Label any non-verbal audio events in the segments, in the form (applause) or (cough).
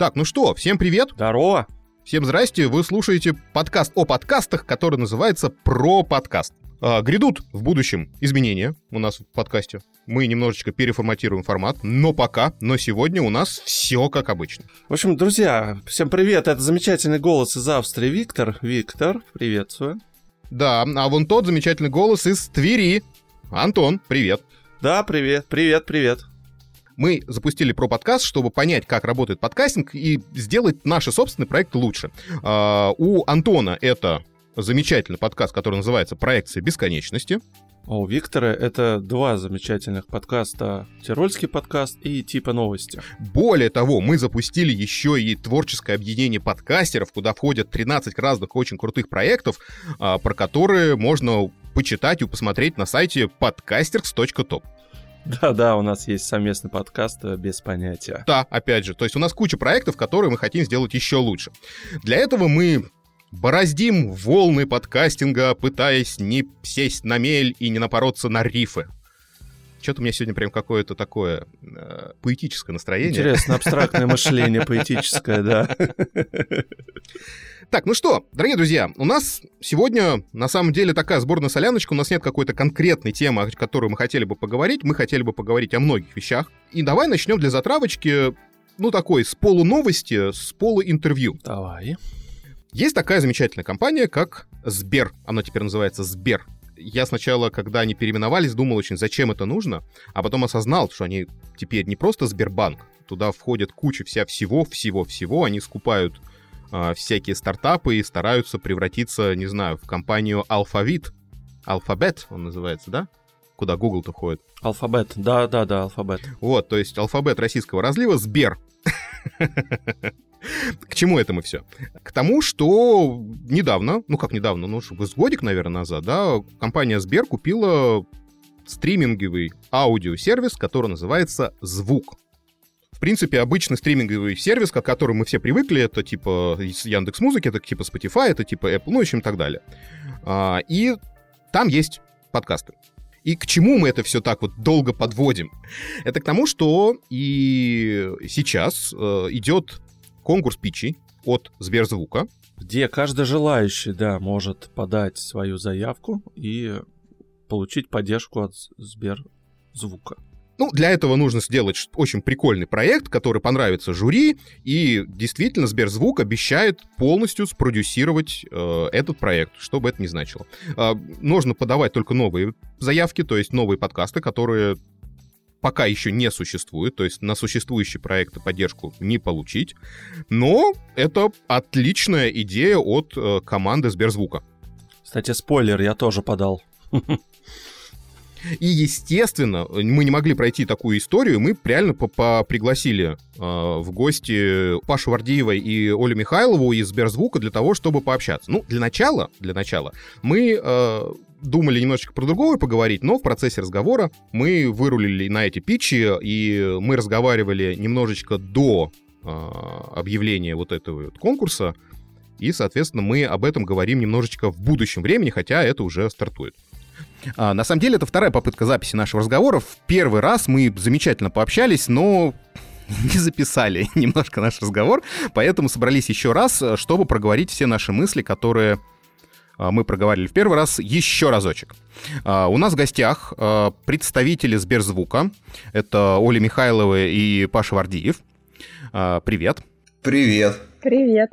Так, ну что, всем привет. Здорово. Всем здрасте. Вы слушаете подкаст о подкастах, который называется «Про подкаст». А, грядут в будущем изменения у нас в подкасте. Мы немножечко переформатируем формат, но пока, но сегодня у нас все как обычно. В общем, друзья, всем привет. Это замечательный голос из Австрии Виктор. Виктор, приветствую. Да, а вон тот замечательный голос из Твери. Антон, привет. Да, привет, привет, привет. Мы запустили про подкаст, чтобы понять, как работает подкастинг и сделать наши собственные проекты лучше. А, у Антона это замечательный подкаст, который называется «Проекция бесконечности». А у Виктора это два замечательных подкаста. Тирольский подкаст и типа новости. Более того, мы запустили еще и творческое объединение подкастеров, куда входят 13 разных очень крутых проектов, а, про которые можно почитать и посмотреть на сайте podcasters.top. Да-да, у нас есть совместный подкаст э, без понятия. Да, опять же, то есть у нас куча проектов, которые мы хотим сделать еще лучше. Для этого мы бороздим волны подкастинга, пытаясь не сесть на мель и не напороться на рифы. Что-то у меня сегодня прям какое-то такое э, поэтическое настроение. Интересно, абстрактное (laughs) мышление поэтическое, да. Так, ну что, дорогие друзья, у нас сегодня на самом деле такая сборная соляночка, у нас нет какой-то конкретной темы, о которой мы хотели бы поговорить, мы хотели бы поговорить о многих вещах. И давай начнем для затравочки, ну такой, с полуновости, с полуинтервью. Давай. Есть такая замечательная компания, как Сбер. Она теперь называется Сбер. Я сначала, когда они переименовались, думал очень, зачем это нужно, а потом осознал, что они теперь не просто Сбербанк, туда входит куча вся всего, всего-всего, они скупают э, всякие стартапы и стараются превратиться, не знаю, в компанию Алфавит. Алфабет он называется, да? Куда Google-то входит. Алфабет, да-да-да, алфабет. Вот, то есть алфабет российского разлива Сбер. (laughs) К чему это мы все? К тому, что недавно, ну как недавно, ну с годик, наверное, назад, да, компания Сбер купила стриминговый аудиосервис, который называется «Звук». В принципе, обычный стриминговый сервис, к которому мы все привыкли, это типа Яндекс Музыки, это типа Spotify, это типа Apple, ну, в общем, так далее. А, и там есть подкасты. И к чему мы это все так вот долго подводим? Это к тому, что и сейчас э, идет конкурс питчей от Сберзвука. Где каждый желающий, да, может подать свою заявку и получить поддержку от Сберзвука. Ну, для этого нужно сделать очень прикольный проект, который понравится жюри, и действительно Сберзвук обещает полностью спродюсировать э, этот проект, что бы это ни значило. Э, нужно подавать только новые заявки, то есть новые подкасты, которые пока еще не существуют, то есть на существующие проекты поддержку не получить, но это отличная идея от э, команды Сберзвука. Кстати, спойлер, я тоже подал. И, естественно, мы не могли пройти такую историю, мы реально пригласили э, в гости Пашу Вардиева и Олю Михайлову из Сберзвука для того, чтобы пообщаться. Ну, для начала, для начала, мы э, думали немножечко про другое поговорить, но в процессе разговора мы вырулили на эти питчи, и мы разговаривали немножечко до э, объявления вот этого вот конкурса, и, соответственно, мы об этом говорим немножечко в будущем времени, хотя это уже стартует. А, на самом деле, это вторая попытка записи нашего разговора. В первый раз мы замечательно пообщались, но (laughs) не записали (laughs) немножко наш разговор, поэтому собрались еще раз, чтобы проговорить все наши мысли, которые мы проговорили в первый раз, еще разочек. А, у нас в гостях а, представители Сберзвука. Это Оля Михайлова и Паша Вардиев. Привет. Привет. Привет.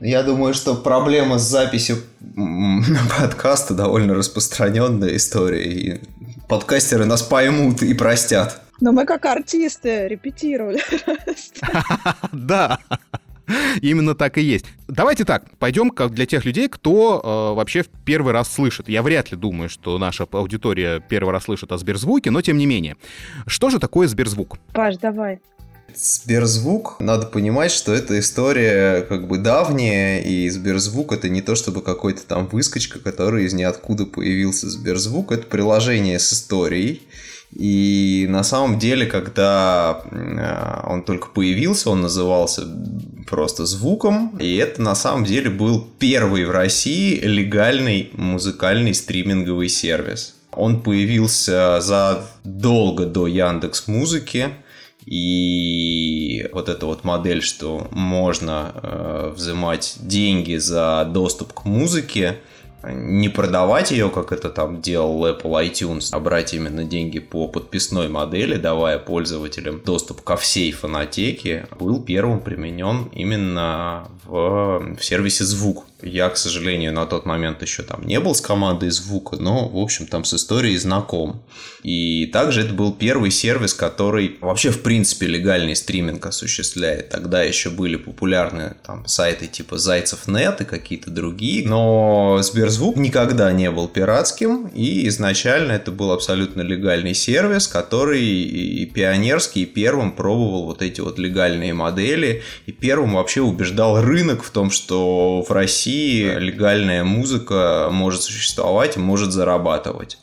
Я думаю, что проблема с записью (laughs) подкаста довольно распространенная история. И подкастеры нас поймут и простят. Но мы как артисты репетировали. (laughs) Да. (laughs) Именно так и есть. Давайте так, пойдем как для тех людей, кто э, вообще в первый раз слышит. Я вряд ли думаю, что наша аудитория первый раз слышит о Сберзвуке, но тем не менее. Что же такое Сберзвук? Паш, давай. Сберзвук, надо понимать, что эта история как бы давняя, и Сберзвук это не то чтобы какой-то там выскочка, который из ниоткуда появился. Сберзвук это приложение с историей, и на самом деле, когда э, он только появился, он назывался просто звуком, и это на самом деле был первый в России легальный музыкальный стриминговый сервис. Он появился задолго до Яндекс Музыки. И вот эта вот модель, что можно э, взимать деньги за доступ к музыке, не продавать ее, как это там делал Apple iTunes, а брать именно деньги по подписной модели, давая пользователям доступ ко всей фонотеке, был первым применен именно в, в сервисе звук. Я, к сожалению, на тот момент еще там не был с командой звука, но, в общем, там с историей знаком. И также это был первый сервис, который вообще, в принципе, легальный стриминг осуществляет. Тогда еще были популярны там сайты типа Зайцев.нет и какие-то другие, но Сберзвук никогда не был пиратским, и изначально это был абсолютно легальный сервис, который и пионерский, и первым пробовал вот эти вот легальные модели, и первым вообще убеждал рынок в том, что в России легальная музыка может существовать, может зарабатывать.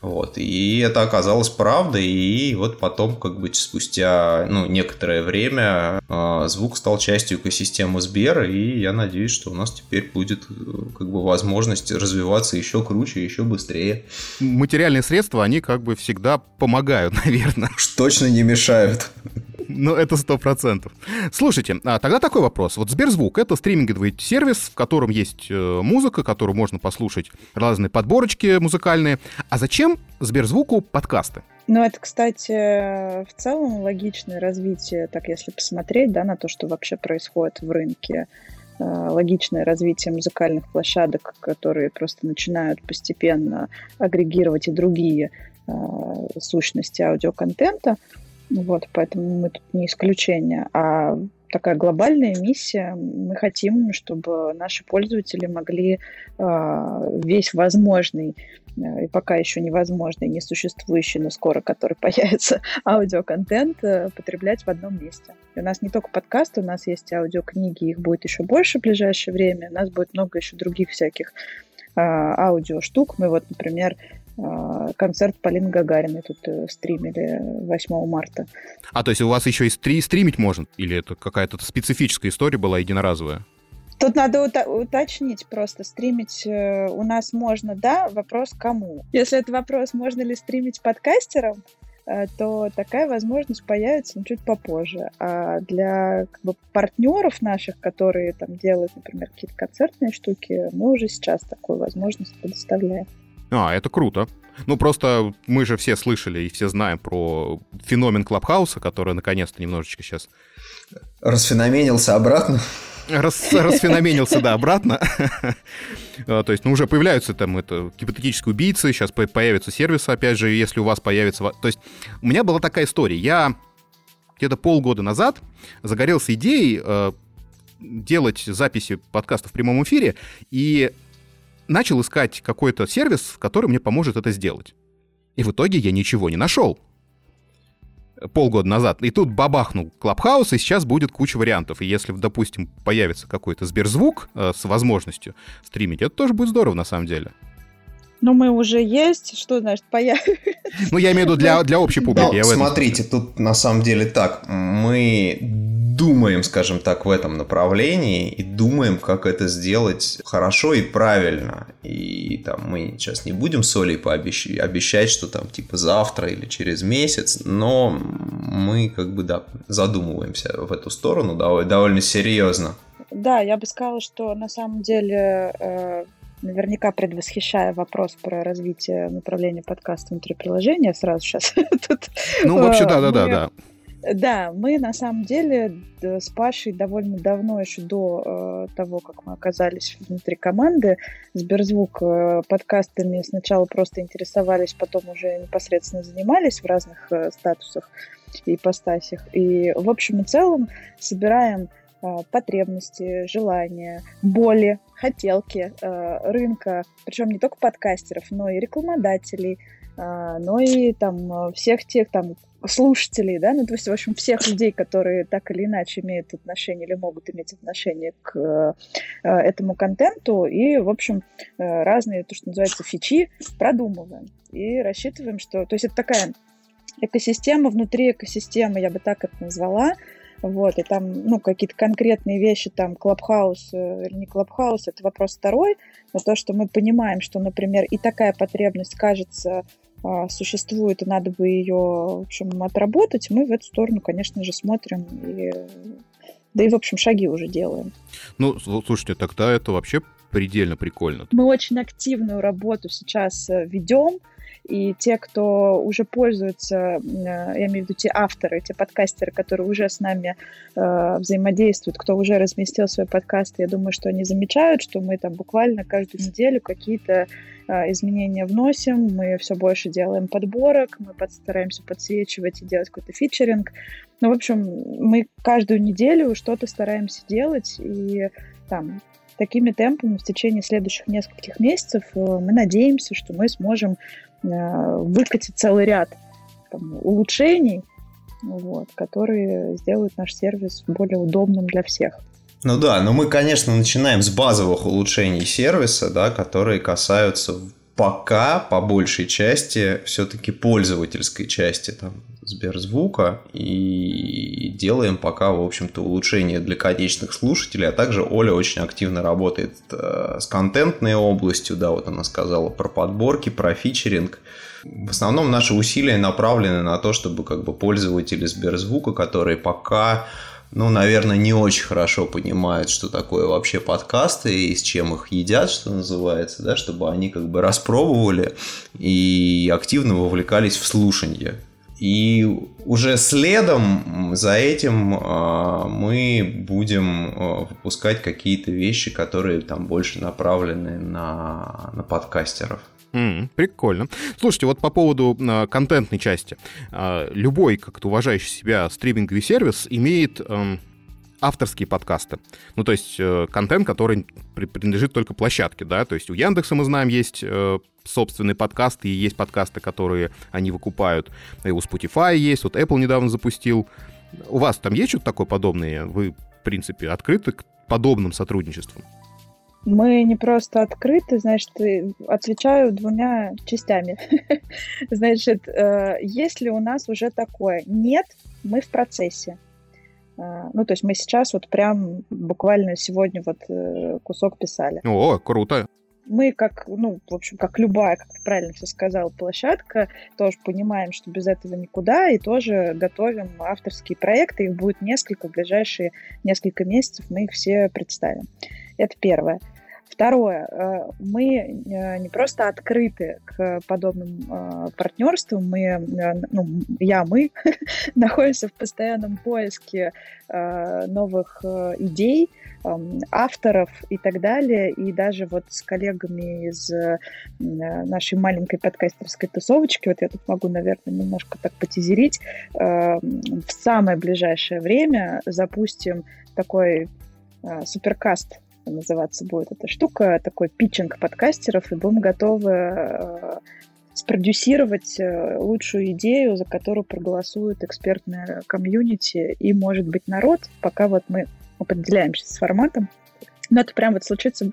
Вот, и это оказалось правдой, и вот потом, как бы спустя ну, некоторое время, э, звук стал частью экосистемы Сбера, и я надеюсь, что у нас теперь будет э, как бы возможность развиваться еще круче, еще быстрее. Материальные средства, они как бы всегда помогают, (laughs) наверное. Точно не мешают. Ну, это сто процентов. Слушайте, а тогда такой вопрос. Вот Сберзвук — это стриминговый сервис, в котором есть э, музыка, которую можно послушать, разные подборочки музыкальные. А зачем Сберзвуку подкасты? Ну, это, кстати, в целом логичное развитие, так если посмотреть, да, на то, что вообще происходит в рынке э, логичное развитие музыкальных площадок, которые просто начинают постепенно агрегировать и другие э, сущности аудиоконтента. Вот, поэтому мы тут не исключение. А такая глобальная миссия. Мы хотим, чтобы наши пользователи могли э, весь возможный э, и пока еще невозможный, несуществующий, но скоро который (laughs) появится, аудиоконтент э, потреблять в одном месте. И у нас не только подкасты, у нас есть аудиокниги, их будет еще больше в ближайшее время. У нас будет много еще других всяких э, аудиоштук. Мы вот, например, а, концерт Полины Гагариной тут э, стримили 8 марта. А, то есть у вас еще и стри стримить можно? Или это какая-то специфическая история была единоразовая? Тут надо уточнить просто, стримить э, у нас можно, да, вопрос кому. Если это вопрос, можно ли стримить подкастерам, э, то такая возможность появится ну, чуть попозже. А для как бы, партнеров наших, которые там делают, например, какие-то концертные штуки, мы уже сейчас такую возможность предоставляем. А, это круто. Ну, просто мы же все слышали и все знаем про феномен Клабхауса, который наконец-то немножечко сейчас... Расфеноменился обратно. Рас, расфеноменился, да, обратно. А, то есть, ну, уже появляются там это гипотетические убийцы, сейчас появятся сервисы, опять же, если у вас появится... То есть, у меня была такая история. Я где-то полгода назад загорелся идеей э, делать записи подкастов в прямом эфире, и начал искать какой-то сервис, который мне поможет это сделать. И в итоге я ничего не нашел. Полгода назад. И тут бабахнул Клабхаус, и сейчас будет куча вариантов. И если, допустим, появится какой-то Сберзвук э, с возможностью стримить, это тоже будет здорово на самом деле. Ну, мы уже есть, что значит появится? Ну, я имею в виду для, для общей публики. Ну, смотрите, тут на самом деле так. Мы думаем, скажем так, в этом направлении и думаем, как это сделать хорошо и правильно. И там мы сейчас не будем соли пообещать, обещать, что там типа завтра или через месяц, но мы как бы, да, задумываемся в эту сторону довольно, довольно серьезно. Да, я бы сказала, что на самом деле э, наверняка предвосхищая вопрос про развитие направления подкаста внутри приложения, сразу сейчас (laughs) тут... Ну, вообще, да-да-да. Да, мы на самом деле с Пашей довольно давно, еще до э, того, как мы оказались внутри команды, Сберзвук э, подкастами сначала просто интересовались, потом уже непосредственно занимались в разных э, статусах и ипостасях. И в общем и целом собираем э, потребности, желания, боли, хотелки э, рынка, причем не только подкастеров, но и рекламодателей, э, но и там всех тех там слушателей, да, ну, то есть, в общем, всех людей, которые так или иначе имеют отношение или могут иметь отношение к э, этому контенту, и, в общем, э, разные, то, что называется, фичи продумываем и рассчитываем, что... То есть это такая экосистема внутри экосистемы, я бы так это назвала, вот, и там, ну, какие-то конкретные вещи, там, клабхаус э, или не клабхаус, это вопрос второй, но то, что мы понимаем, что, например, и такая потребность, кажется, а, существует, и надо бы ее, в общем, отработать, мы в эту сторону, конечно же, смотрим и да и, в общем, шаги уже делаем. Ну, слушайте, тогда это вообще предельно прикольно. Мы очень активную работу сейчас э, ведем, и те, кто уже пользуются, э, я имею в виду те авторы, те подкастеры, которые уже с нами э, взаимодействуют, кто уже разместил свои подкасты, я думаю, что они замечают, что мы там буквально каждую неделю какие-то э, изменения вносим, мы все больше делаем подборок, мы стараемся подсвечивать и делать какой-то фичеринг. Ну, в общем, мы каждую неделю что-то стараемся делать, и там такими темпами в течение следующих нескольких месяцев э, мы надеемся, что мы сможем Э, выкатить целый ряд там, улучшений, вот, которые сделают наш сервис более удобным для всех. Ну да, но мы, конечно, начинаем с базовых улучшений сервиса, да, которые касаются пока по большей части все-таки пользовательской части там, Сберзвука. И делаем пока, в общем-то, улучшения для конечных слушателей, а также Оля очень активно работает э, с контентной областью, да, вот она сказала про подборки, про фичеринг. В основном наши усилия направлены на то, чтобы как бы пользователи Сберзвука, которые пока ну, наверное, не очень хорошо понимают, что такое вообще подкасты и с чем их едят, что называется, да, чтобы они как бы распробовали и активно вовлекались в слушание. И уже следом за этим э, мы будем э, выпускать какие-то вещи, которые там больше направлены на, на подкастеров. Mm, прикольно. Слушайте, вот по поводу э, контентной части. Э, любой как-то уважающий себя стриминговый сервис имеет э, авторские подкасты. Ну, то есть э, контент, который принадлежит только площадке, да. То есть у Яндекса, мы знаем, есть э, собственные подкасты, и есть подкасты, которые они выкупают. И у Spotify есть, вот Apple недавно запустил. У вас там есть что-то такое подобное? Вы, в принципе, открыты к подобным сотрудничествам? Мы не просто открыты, значит, отвечаю двумя частями. (laughs) Значит, э, есть ли у нас уже такое? Нет, мы в процессе. Э, ну, то есть мы сейчас вот прям буквально сегодня вот э, кусок писали. О, круто мы как, ну, в общем, как любая, как ты правильно все сказал, площадка, тоже понимаем, что без этого никуда, и тоже готовим авторские проекты, их будет несколько, в ближайшие несколько месяцев мы их все представим. Это первое. Второе, э, мы э, не просто открыты к подобным э, партнерствам, мы, ну, я, мы (laughs) находимся в постоянном поиске новых идей, авторов и так далее. И даже вот с коллегами из нашей маленькой подкастерской тусовочки, вот я тут могу, наверное, немножко так потизерить, в самое ближайшее время запустим такой суперкаст называться будет эта штука, такой питчинг подкастеров, и будем готовы э, спродюсировать э, лучшую идею, за которую проголосует экспертная комьюнити и, может быть, народ, пока вот мы определяемся с форматом. Но это прям вот случится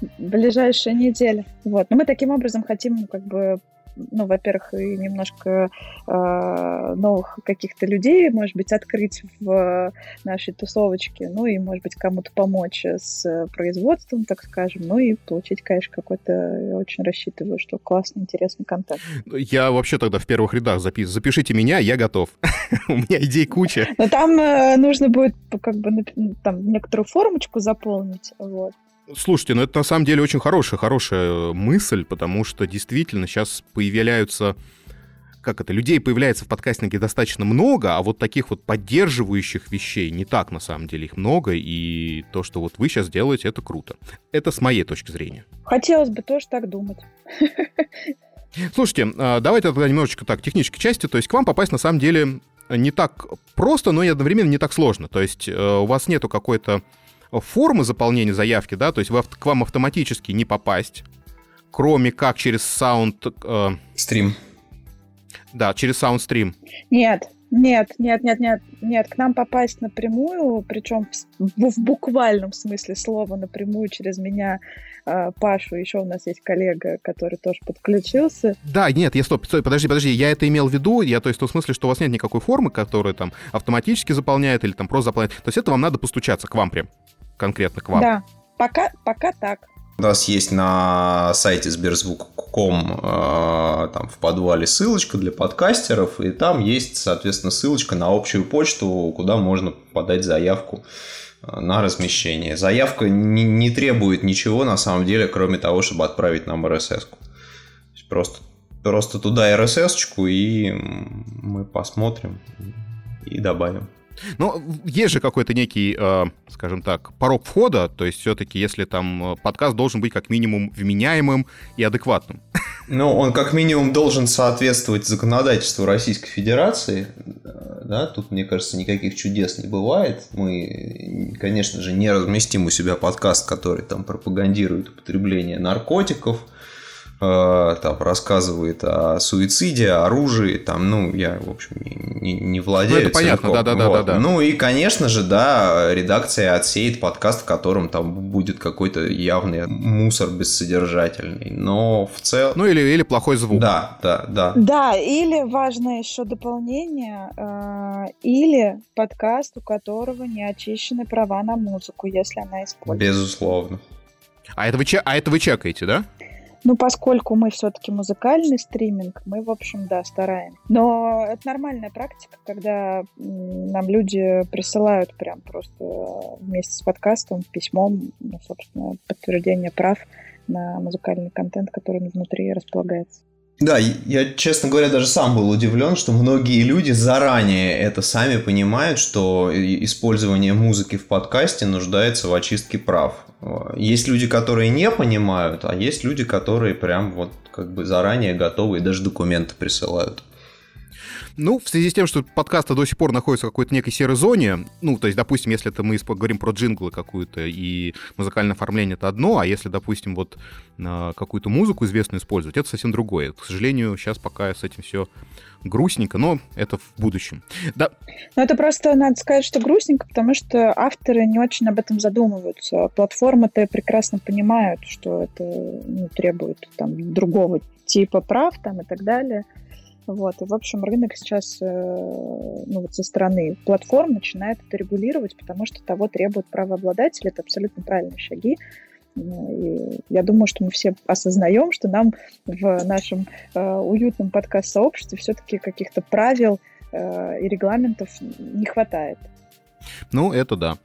в ближайшие недели. Вот. Но мы таким образом хотим как бы ну, во-первых, и немножко э, новых каких-то людей, может быть, открыть в нашей тусовочке, ну и, может быть, кому-то помочь с производством, так скажем, ну и получить, конечно, какой-то, я очень рассчитываю, что классный, интересный контент. Я вообще тогда в первых рядах запис... запишите меня, я готов. (laughs) У меня идей куча. Но там э, нужно будет как бы там некоторую формочку заполнить, вот. Слушайте, ну это на самом деле очень хорошая, хорошая мысль, потому что действительно сейчас появляются как это, людей появляется в подкастинге достаточно много, а вот таких вот поддерживающих вещей не так, на самом деле, их много, и то, что вот вы сейчас делаете, это круто. Это с моей точки зрения. Хотелось бы тоже так думать. (laughs) Слушайте, а, давайте тогда немножечко так, технической части, то есть к вам попасть на самом деле не так просто, но и одновременно не так сложно, то есть э, у вас нету какой-то формы заполнения заявки, да, то есть вы, к вам автоматически не попасть, кроме как через саунд... Э, Стрим. Да, через саундстрим. Нет, нет, нет, нет, нет, нет, к нам попасть напрямую, причем в, в буквальном смысле слова напрямую через меня э, Пашу, еще у нас есть коллега, который тоже подключился. Да, нет, я стоп, стой, подожди, подожди, я это имел в виду, я то есть в том смысле, что у вас нет никакой формы, которая там автоматически заполняет или там просто заполняет. То есть это вам надо постучаться к вам прям, конкретно к вам. Да, пока, пока так. У нас есть на сайте сберзвук.ком э, там в подвале ссылочка для подкастеров, и там есть, соответственно, ссылочка на общую почту, куда можно подать заявку э, на размещение. Заявка не, не требует ничего, на самом деле, кроме того, чтобы отправить нам RSS-ку. Просто, просто туда RSS-очку, и мы посмотрим и добавим. Ну, есть же какой-то некий, э, скажем так, порог входа, то есть все-таки, если там э, подкаст должен быть как минимум вменяемым и адекватным. Ну, он как минимум должен соответствовать законодательству Российской Федерации, да, тут, мне кажется, никаких чудес не бывает. Мы, конечно же, не разместим у себя подкаст, который там пропагандирует употребление наркотиков, там рассказывает о суициде, оружии, там, ну, я, в общем, не, не владею. Ну, это понятно, да-да-да. Вот. Да, ну, и, конечно же, да, редакция отсеет подкаст, в котором там будет какой-то явный мусор бессодержательный, но в целом... Ну, или, или плохой звук. Да, да, да. Да, или важное еще дополнение, э, или подкаст, у которого не очищены права на музыку, если она используется. Безусловно. А это вы, а это вы чекаете, да? Ну, поскольку мы все-таки музыкальный стриминг, мы, в общем, да, стараемся. Но это нормальная практика, когда нам люди присылают прям просто вместе с подкастом, письмом, ну, собственно, подтверждение прав на музыкальный контент, который внутри располагается. Да, я, честно говоря, даже сам был удивлен, что многие люди заранее это сами понимают, что использование музыки в подкасте нуждается в очистке прав. Есть люди, которые не понимают, а есть люди, которые прям вот как бы заранее готовы и даже документы присылают. Ну, в связи с тем, что подкасты до сих пор находятся в какой-то некой серой зоне, ну, то есть, допустим, если это мы говорим про джинглы какую-то и музыкальное оформление это одно, а если, допустим, вот какую-то музыку известную использовать, это совсем другое. К сожалению, сейчас пока с этим все грустненько, но это в будущем. Да. Ну, это просто надо сказать, что грустненько, потому что авторы не очень об этом задумываются. Платформы-то прекрасно понимают, что это ну, требует там другого типа прав там и так далее. Вот. И, в общем, рынок сейчас э, ну, вот со стороны платформ начинает это регулировать, потому что того требуют правообладатели. Это абсолютно правильные шаги. И я думаю, что мы все осознаем, что нам в нашем э, уютном подкаст-сообществе все-таки каких-то правил э, и регламентов не хватает. Ну, это да.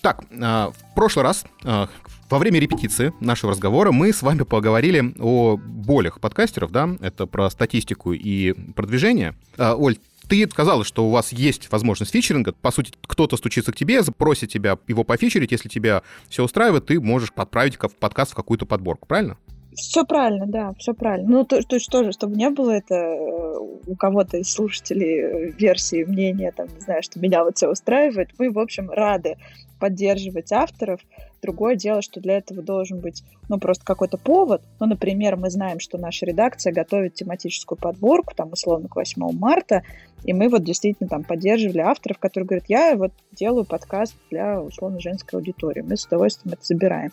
Так, э, в прошлый раз, э, во время репетиции нашего разговора, мы с вами поговорили о болях подкастеров, да, это про статистику и продвижение. Э, Оль, ты сказала, что у вас есть возможность фичеринга. По сути, кто-то стучится к тебе, запросит тебя его пофичерить. Если тебя все устраивает, ты можешь подправить подкаст в какую-то подборку, правильно? Все правильно, да, все правильно. Ну, то, то есть тоже, чтобы не было это э, у кого-то из слушателей э, версии, мнения, там, не знаю, что меня вот все устраивает. Мы, в общем, рады поддерживать авторов, Другое дело, что для этого должен быть, ну, просто какой-то повод. Ну, например, мы знаем, что наша редакция готовит тематическую подборку, там, условно, к 8 марта, и мы вот действительно там поддерживали авторов, которые говорят, я вот делаю подкаст для, условно, женской аудитории. Мы с удовольствием это забираем.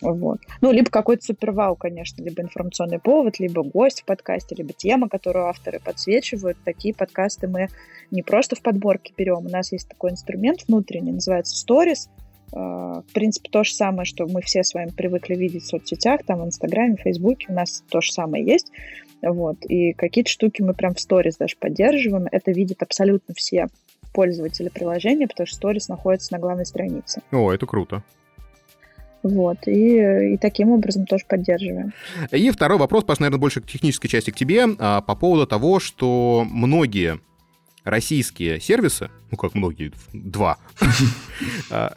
Вот. Ну, либо какой-то супервау, конечно, либо информационный повод, либо гость в подкасте, либо тема, которую авторы подсвечивают. Такие подкасты мы не просто в подборке берем. У нас есть такой инструмент внутренний, называется Stories. А, в принципе, то же самое, что мы все с вами привыкли видеть в соцсетях, там, в Инстаграме, Фейсбуке, у нас то же самое есть. Вот. И какие-то штуки мы прям в сторис даже поддерживаем. Это видят абсолютно все пользователи приложения, потому что сторис находится на главной странице. О, это круто. Вот, и, и таким образом тоже поддерживаем. И второй вопрос, Паш, наверное, больше к технической части к тебе, а, по поводу того, что многие российские сервисы, ну как многие, два, (laughs) а,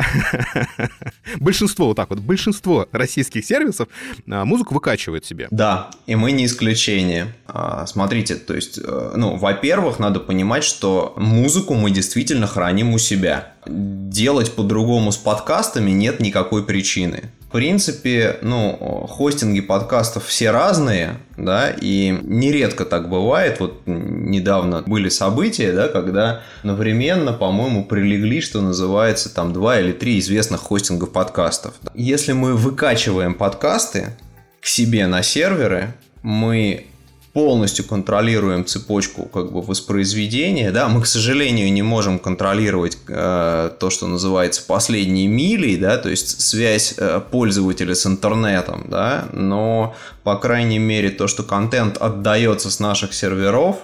большинство, вот так вот, большинство российских сервисов а, музыку выкачивает себе. Да, и мы не исключение. А, смотрите, то есть, э, ну, во-первых, надо понимать, что музыку мы действительно храним у себя. Делать по-другому с подкастами нет никакой причины. В принципе, ну, хостинги подкастов все разные, да, и нередко так бывает. Вот недавно были события, да, когда одновременно, по-моему, прилегли, что называется, там два или три известных хостингов подкастов. Если мы выкачиваем подкасты к себе на серверы, мы полностью контролируем цепочку как бы воспроизведения, да, мы, к сожалению, не можем контролировать э, то, что называется последние мили, да, то есть связь э, пользователя с интернетом, да, но, по крайней мере, то, что контент отдается с наших серверов,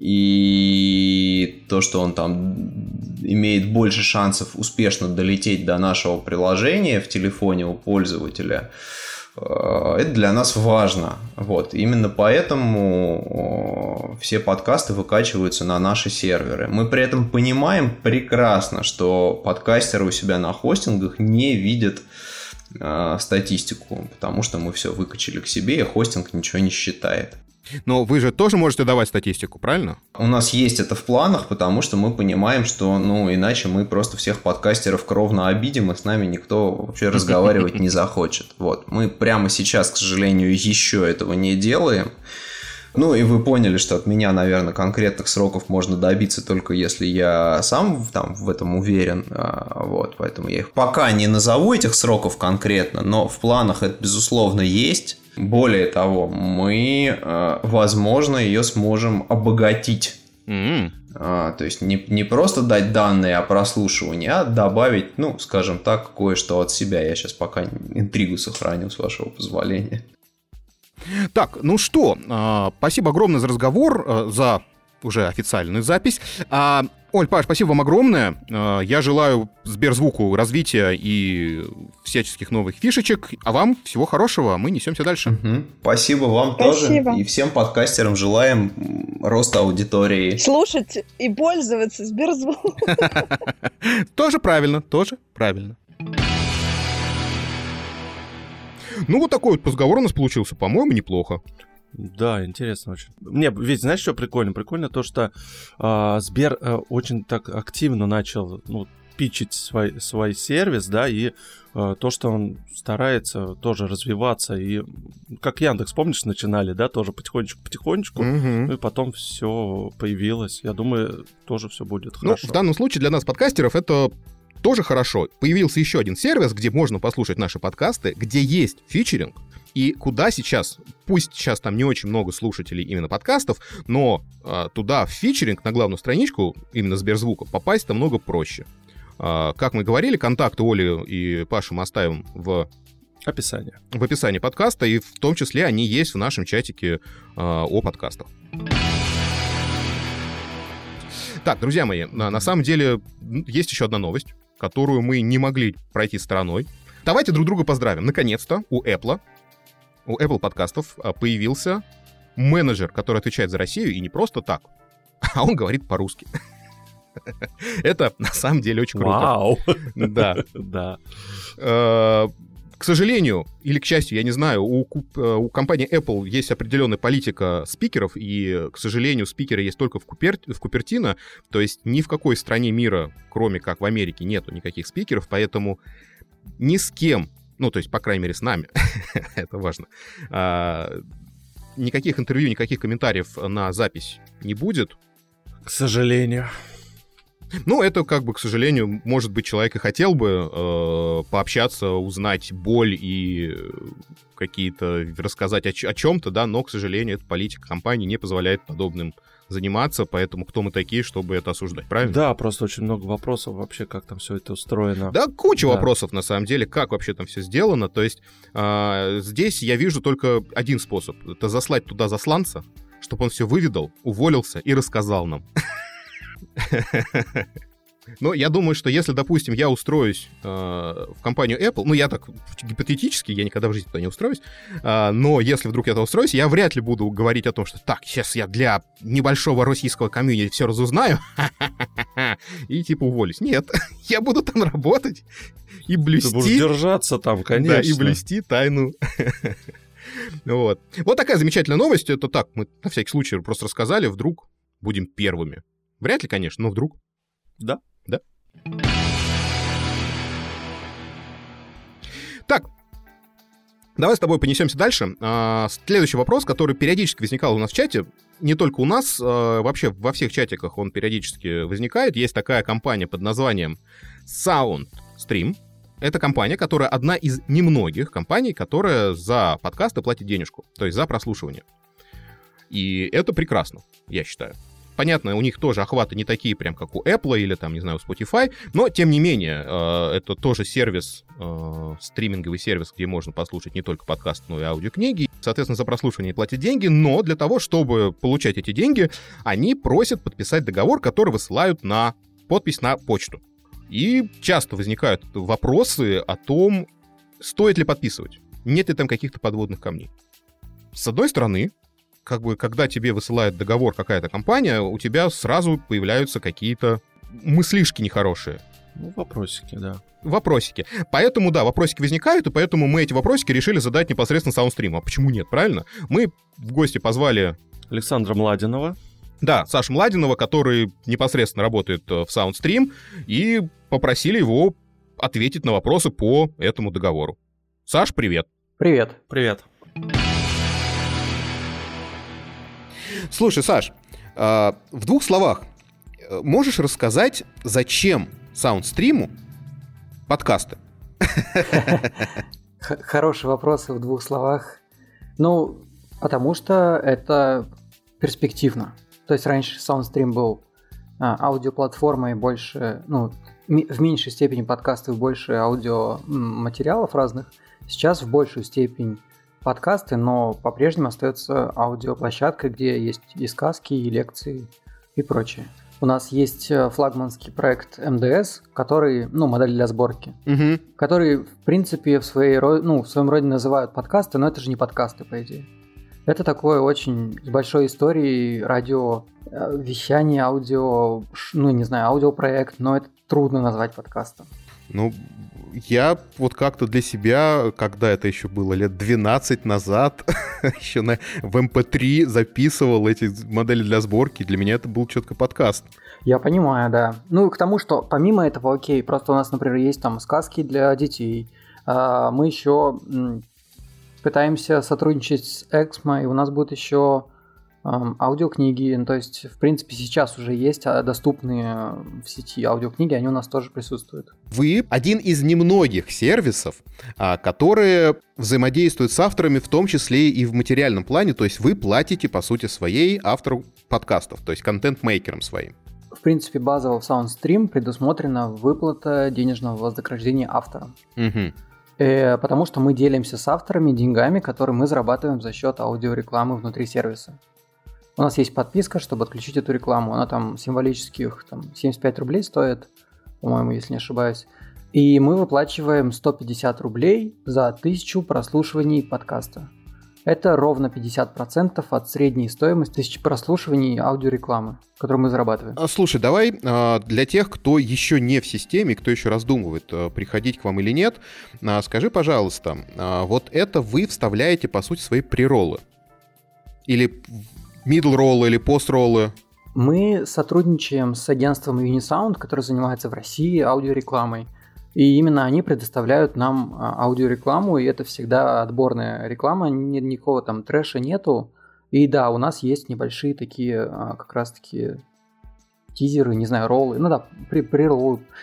и то, что он там имеет больше шансов успешно долететь до нашего приложения в телефоне у пользователя, Э, это для нас важно. Вот. Именно поэтому все подкасты выкачиваются на наши серверы. Мы при этом понимаем прекрасно, что подкастеры у себя на хостингах не видят э, статистику, потому что мы все выкачали к себе, и хостинг ничего не считает. Но вы же тоже можете давать статистику, правильно? У нас есть это в планах, потому что мы понимаем, что, ну, иначе мы просто всех подкастеров кровно обидим, и с нами никто вообще (laughs) разговаривать не захочет. Вот. Мы прямо сейчас, к сожалению, еще этого не делаем. Ну и вы поняли, что от меня, наверное, конкретных сроков можно добиться только если я сам там в этом уверен. А, вот, поэтому я их пока не назову этих сроков конкретно, но в планах это безусловно есть. Более того, мы, э, возможно, ее сможем обогатить. Mm-hmm. А, то есть не, не просто дать данные о прослушивании, а добавить, ну, скажем так, кое-что от себя. Я сейчас пока интригу сохраню, с вашего позволения. Так, ну что, э, спасибо огромное за разговор, э, за уже официальную запись. А, Оль, Паш, спасибо вам огромное. А, я желаю Сберзвуку развития и всяческих новых фишечек. А вам всего хорошего. Мы несемся дальше. Угу. Спасибо вам спасибо. тоже. И всем подкастерам желаем роста аудитории. Слушать и пользоваться Сберзвуком. (laughs) Тоже правильно, тоже правильно. Ну, вот такой вот разговор у нас получился, по-моему, неплохо. Да, интересно очень. Мне, ведь знаешь, что прикольно? Прикольно то, что э, Сбер э, очень так активно начал, ну, пичить свой, свой сервис, да, и э, то, что он старается тоже развиваться, и как Яндекс, помнишь, начинали, да, тоже потихонечку-потихонечку, mm-hmm. ну и потом все появилось. Я думаю, тоже все будет ну, хорошо. в данном случае для нас, подкастеров, это тоже хорошо. Появился еще один сервис, где можно послушать наши подкасты, где есть фичеринг, и куда сейчас, пусть сейчас там не очень много слушателей именно подкастов, но э, туда в фичеринг на главную страничку именно Сберзвука попасть намного проще. Э, как мы говорили, контакты Оли и Паши мы оставим в описании. В описании подкаста, и в том числе они есть в нашем чатике э, о подкастах. Так, друзья мои, на, на самом деле есть еще одна новость, которую мы не могли пройти стороной. Давайте друг друга поздравим. Наконец-то у Apple у Apple подкастов а, появился менеджер, который отвечает за Россию, и не просто так, (laughs) а он говорит по-русски. (laughs) Это на самом деле очень круто. Вау! (laughs) Да. Да. Э, к сожалению, или к счастью, я не знаю, у, э, у компании Apple есть определенная политика спикеров, и, к сожалению, спикеры есть только в, Купер... в Купертино, то есть ни в какой стране мира, кроме как в Америке, нету никаких спикеров, поэтому ни с кем ну, то есть, по крайней мере, с нами, (laughs) это важно, а, никаких интервью, никаких комментариев на запись не будет. К сожалению. Ну, это как бы, к сожалению, может быть, человек и хотел бы э, пообщаться, узнать боль и какие-то рассказать о, о чем-то, да, но, к сожалению, эта политика компании не позволяет подобным заниматься, поэтому кто мы такие, чтобы это осуждать, правильно? Да, просто очень много вопросов вообще, как там все это устроено. Да, куча да. вопросов на самом деле, как вообще там все сделано. То есть э, здесь я вижу только один способ. Это заслать туда засланца, чтобы он все выведал, уволился и рассказал нам. (laughs) Но я думаю, что если, допустим, я устроюсь э, в компанию Apple, ну, я так гипотетически, я никогда в жизни туда не устроюсь, э, но если вдруг я туда устроюсь, я вряд ли буду говорить о том, что так, сейчас я для небольшого российского комьюнити все разузнаю, (laughs) и типа уволюсь. Нет, (laughs) я буду там работать и блюсти... Ты будешь держаться там, конечно. Да, и блюсти тайну (laughs) вот. Вот такая замечательная новость. Это так, мы на всякий случай просто рассказали, вдруг будем первыми. Вряд ли, конечно, но вдруг. Да. Так, Давай с тобой понесемся дальше. А, следующий вопрос, который периодически возникал у нас в чате, не только у нас, а, вообще во всех чатиках он периодически возникает. Есть такая компания под названием SoundStream. Это компания, которая одна из немногих компаний, которая за подкасты платит денежку, то есть за прослушивание. И это прекрасно, я считаю. Понятно, у них тоже охваты не такие, прям как у Apple или там, не знаю, у Spotify, но тем не менее, э, это тоже сервис, э, стриминговый сервис, где можно послушать не только подкаст, но и аудиокниги. Соответственно, за прослушивание платят деньги, но для того, чтобы получать эти деньги, они просят подписать договор, который высылают на подпись на почту. И часто возникают вопросы о том, стоит ли подписывать, нет ли там каких-то подводных камней. С одной стороны, как бы, когда тебе высылает договор какая-то компания, у тебя сразу появляются какие-то мыслишки нехорошие. Ну, вопросики, да. Вопросики. Поэтому, да, вопросики возникают, и поэтому мы эти вопросики решили задать непосредственно саундстриму. А почему нет, правильно? Мы в гости позвали... Александра Младинова. Да, Саша Младинова, который непосредственно работает э, в Soundstream, и попросили его ответить на вопросы по этому договору. Саш, привет. Привет. Привет. Слушай, Саш, а, в двух словах можешь рассказать, зачем саундстриму подкасты? Хороший вопрос в двух словах. Ну, потому что это перспективно. То есть раньше Soundstream был а, аудиоплатформой больше, ну, в меньшей степени подкастов, больше аудиоматериалов разных. Сейчас в большую степень подкасты, но по-прежнему остается аудиоплощадка, где есть и сказки, и лекции, и прочее. У нас есть э, флагманский проект МДС, который, ну, модель для сборки, угу. который, в принципе, в, своей, ну, в своем роде называют подкасты, но это же не подкасты, по идее. Это такое очень с большой историей радио э, вещание, аудио, ну, не знаю, аудиопроект, но это трудно назвать подкастом. Ну, я вот как-то для себя, когда это еще было лет 12 назад, (laughs) еще на, в MP3 эм записывал эти модели для сборки. Для меня это был четко подкаст. Я понимаю, да. Ну, к тому, что помимо этого, окей, просто у нас, например, есть там сказки для детей. А, мы еще пытаемся сотрудничать с Эксмо, и у нас будет еще аудиокниги, ну, то есть, в принципе, сейчас уже есть а, доступные в сети аудиокниги, они у нас тоже присутствуют. Вы один из немногих сервисов, а, которые взаимодействуют с авторами, в том числе и в материальном плане, то есть вы платите, по сути, своей автору подкастов, то есть контент-мейкерам своим. В принципе, базово в SoundStream предусмотрена выплата денежного вознаграждения авторам. Угу. Э, потому что мы делимся с авторами деньгами, которые мы зарабатываем за счет аудиорекламы внутри сервиса. У нас есть подписка, чтобы отключить эту рекламу. Она там символических там, 75 рублей стоит, по-моему, если не ошибаюсь. И мы выплачиваем 150 рублей за 1000 прослушиваний подкаста. Это ровно 50% от средней стоимости тысячи прослушиваний аудиорекламы, которую мы зарабатываем. А, слушай, давай а, для тех, кто еще не в системе, кто еще раздумывает, а, приходить к вам или нет, скажи, пожалуйста, вот это вы вставляете, по сути, свои приролы? Или middle роллы или пост роллы? Мы сотрудничаем с агентством Unisound, которое занимается в России аудиорекламой. И именно они предоставляют нам а, аудиорекламу, и это всегда отборная реклама, ни, никакого там трэша нету. И да, у нас есть небольшие такие а, как раз-таки тизеры, не знаю, роллы. Ну да, при, при.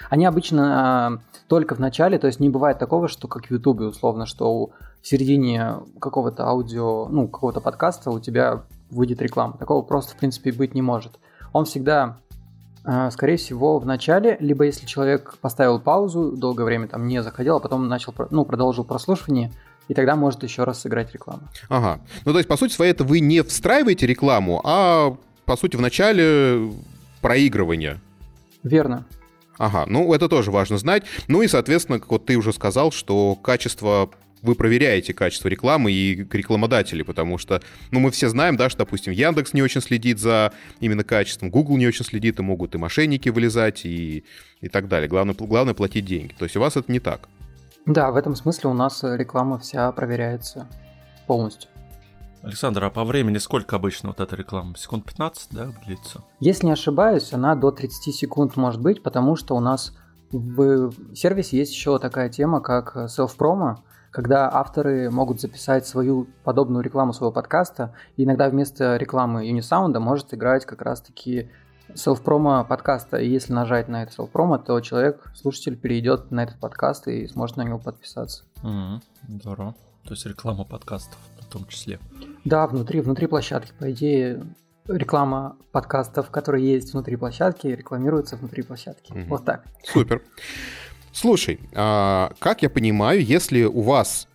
Они обычно э, только в начале, то есть не бывает такого, что как в Ютубе условно, что в середине какого-то аудио, ну, какого-то подкаста у тебя выйдет реклама. Такого просто, в принципе, быть не может. Он всегда, э, скорее всего, в начале, либо если человек поставил паузу, долгое время там не заходил, а потом начал, ну, продолжил прослушивание, и тогда может еще раз сыграть рекламу. Ага. Ну, то есть, по сути своей, это вы не встраиваете рекламу, а, по сути, в начале проигрывания. Верно. Ага, ну это тоже важно знать. Ну и, соответственно, как вот ты уже сказал, что качество вы проверяете качество рекламы и рекламодателей, потому что, ну, мы все знаем, да, что, допустим, Яндекс не очень следит за именно качеством, Google не очень следит, и могут и мошенники вылезать, и, и так далее. Главное, главное платить деньги. То есть у вас это не так. Да, в этом смысле у нас реклама вся проверяется полностью. Александр, а по времени сколько обычно вот эта реклама? Секунд 15, да, длится? Если не ошибаюсь, она до 30 секунд может быть, потому что у нас в сервисе есть еще такая тема, как self-promo, когда авторы могут записать свою подобную рекламу своего подкаста, и иногда вместо рекламы Unisound может играть как раз-таки селф-промо подкаста, и если нажать на это селф-промо, то человек, слушатель, перейдет на этот подкаст и сможет на него подписаться. Mm-hmm. Здорово. То есть реклама подкастов в том числе. Да, внутри, внутри площадки, по идее, реклама подкастов, которые есть внутри площадки, рекламируется внутри площадки. Mm-hmm. Вот так. Супер. Слушай, а, как я понимаю, если у вас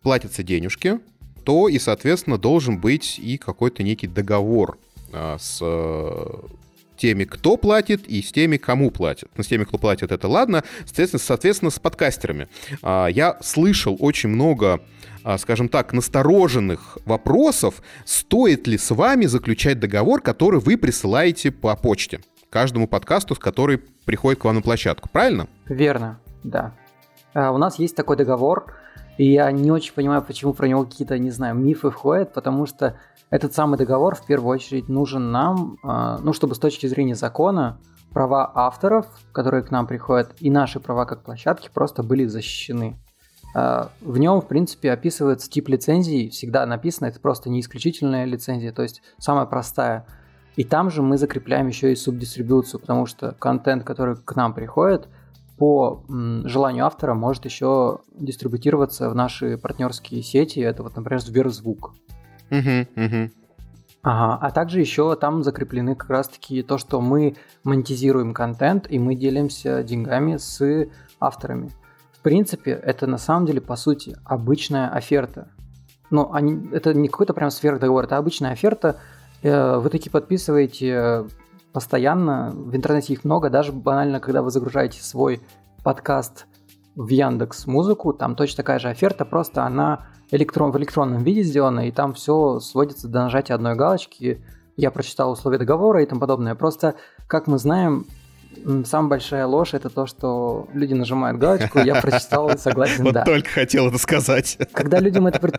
платятся денежки, то и, соответственно, должен быть и какой-то некий договор а, с э, теми, кто платит, и с теми, кому платят. Ну, с теми, кто платит, это ладно. Соответственно, соответственно с подкастерами. А, я слышал очень много а, скажем так, настороженных вопросов, стоит ли с вами заключать договор, который вы присылаете по почте каждому подкасту, с который приходит к вам на площадку, правильно? Верно, да. А, у нас есть такой договор, и я не очень понимаю, почему про него какие-то, не знаю, мифы входят, потому что этот самый договор в первую очередь нужен нам, а, ну, чтобы с точки зрения закона права авторов, которые к нам приходят, и наши права как площадки просто были защищены. А, в нем, в принципе, описывается тип лицензии, всегда написано, это просто не исключительная лицензия, то есть самая простая. И там же мы закрепляем еще и субдистрибуцию, потому что контент, который к нам приходит, по желанию автора может еще дистрибутироваться в наши партнерские сети. Это вот, например, Сберзвук. Угу, угу. Ага, а также еще там закреплены как раз-таки то, что мы монетизируем контент и мы делимся деньгами с авторами. В принципе, это на самом деле, по сути, обычная оферта. Но они, это не какой-то прям сверхдоговор, это обычная оферта. Э, вы такие подписываете постоянно, в интернете их много, даже банально, когда вы загружаете свой подкаст в Яндекс Музыку, там точно такая же оферта, просто она электрон, в электронном виде сделана, и там все сводится до нажатия одной галочки. Я прочитал условия договора и тому подобное. Просто, как мы знаем, самая большая ложь это то, что люди нажимают галочку, я прочитал и согласен, (laughs) вот да. только хотел это сказать. Когда людям это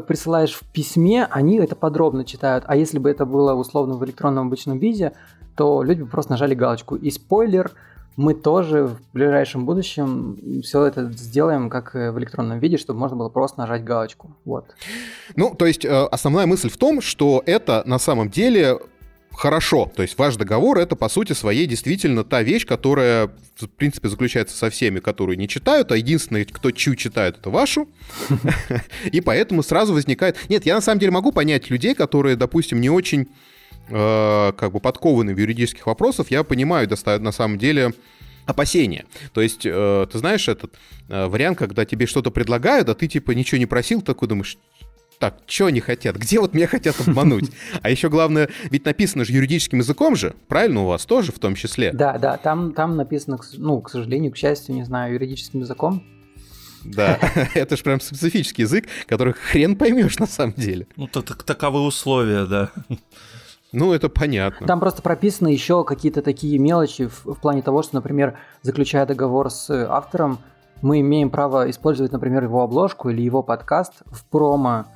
присылаешь в письме, они это подробно читают. А если бы это было условно в электронном обычном виде, то люди бы просто нажали галочку. И спойлер, мы тоже в ближайшем будущем все это сделаем как в электронном виде, чтобы можно было просто нажать галочку. Вот. Ну, то есть э, основная мысль в том, что это на самом деле хорошо. То есть ваш договор — это, по сути своей, действительно та вещь, которая, в принципе, заключается со всеми, которые не читают, а единственное, кто чью читает, это вашу. И поэтому сразу возникает... Нет, я на самом деле могу понять людей, которые, допустим, не очень э, как бы подкованы в юридических вопросах. Я понимаю, на самом деле, опасения. То есть, э, ты знаешь, этот э, вариант, когда тебе что-то предлагают, а ты типа ничего не просил, такой думаешь, так, что они хотят? Где вот меня хотят обмануть? (laughs) А еще главное, ведь написано же юридическим языком же, правильно у вас тоже в том числе? Да, да, там, там написано, ну, к сожалению, к счастью, не знаю, юридическим языком. Да, (laughs) (laughs) это же прям специфический язык, который хрен поймешь на самом деле. Ну, так, таковы условия, да. Ну, это понятно. Там просто прописаны еще какие-то такие мелочи в, в плане того, что, например, заключая договор с автором, мы имеем право использовать, например, его обложку или его подкаст в промо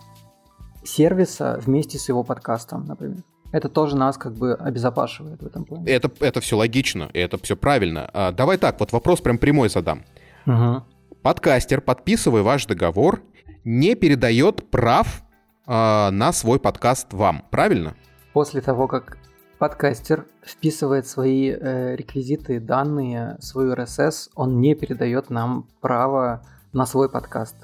сервиса вместе с его подкастом, например. Это тоже нас как бы обезопашивает в этом плане. Это, это все логично, это все правильно. А, давай так, вот вопрос прям прямой задам. Угу. Подкастер, подписывая ваш договор, не передает прав а, на свой подкаст вам, правильно? После того, как подкастер вписывает свои э, реквизиты, данные, свою RSS, он не передает нам право на свой подкаст.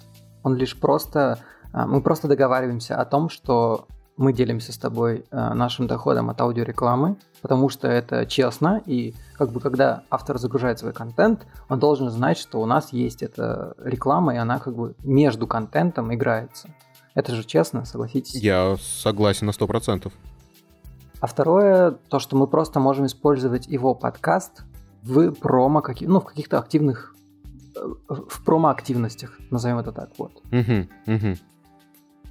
Он лишь просто мы просто договариваемся о том, что мы делимся с тобой а, нашим доходом от аудиорекламы, потому что это честно, и как бы когда автор загружает свой контент, он должен знать, что у нас есть эта реклама, и она как бы между контентом играется. Это же честно, согласитесь? Я согласен на сто процентов. А второе, то, что мы просто можем использовать его подкаст в промо, ну, в каких-то активных, э, в промо-активностях, назовем это так, вот. Угу, угу.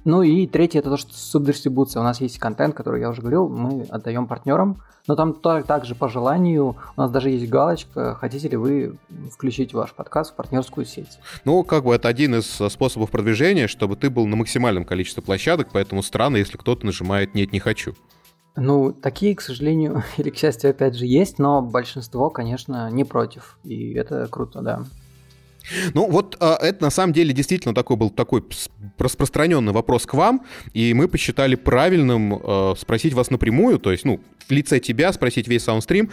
Ну и третье это то, что субдистрибуция. У нас есть контент, который я уже говорил, мы отдаем партнерам. Но там также по желанию, у нас даже есть галочка, хотите ли вы включить ваш подкаст в партнерскую сеть. Ну, как бы это один из способов продвижения, чтобы ты был на максимальном количестве площадок, поэтому странно, если кто-то нажимает «нет, не хочу». Ну, такие, к сожалению, (laughs) или к счастью, опять же, есть, но большинство, конечно, не против. И это круто, да. Ну вот а, это на самом деле действительно такой был такой распространенный вопрос к вам, и мы посчитали правильным э, спросить вас напрямую, то есть, ну, в лице тебя спросить весь саундстрим,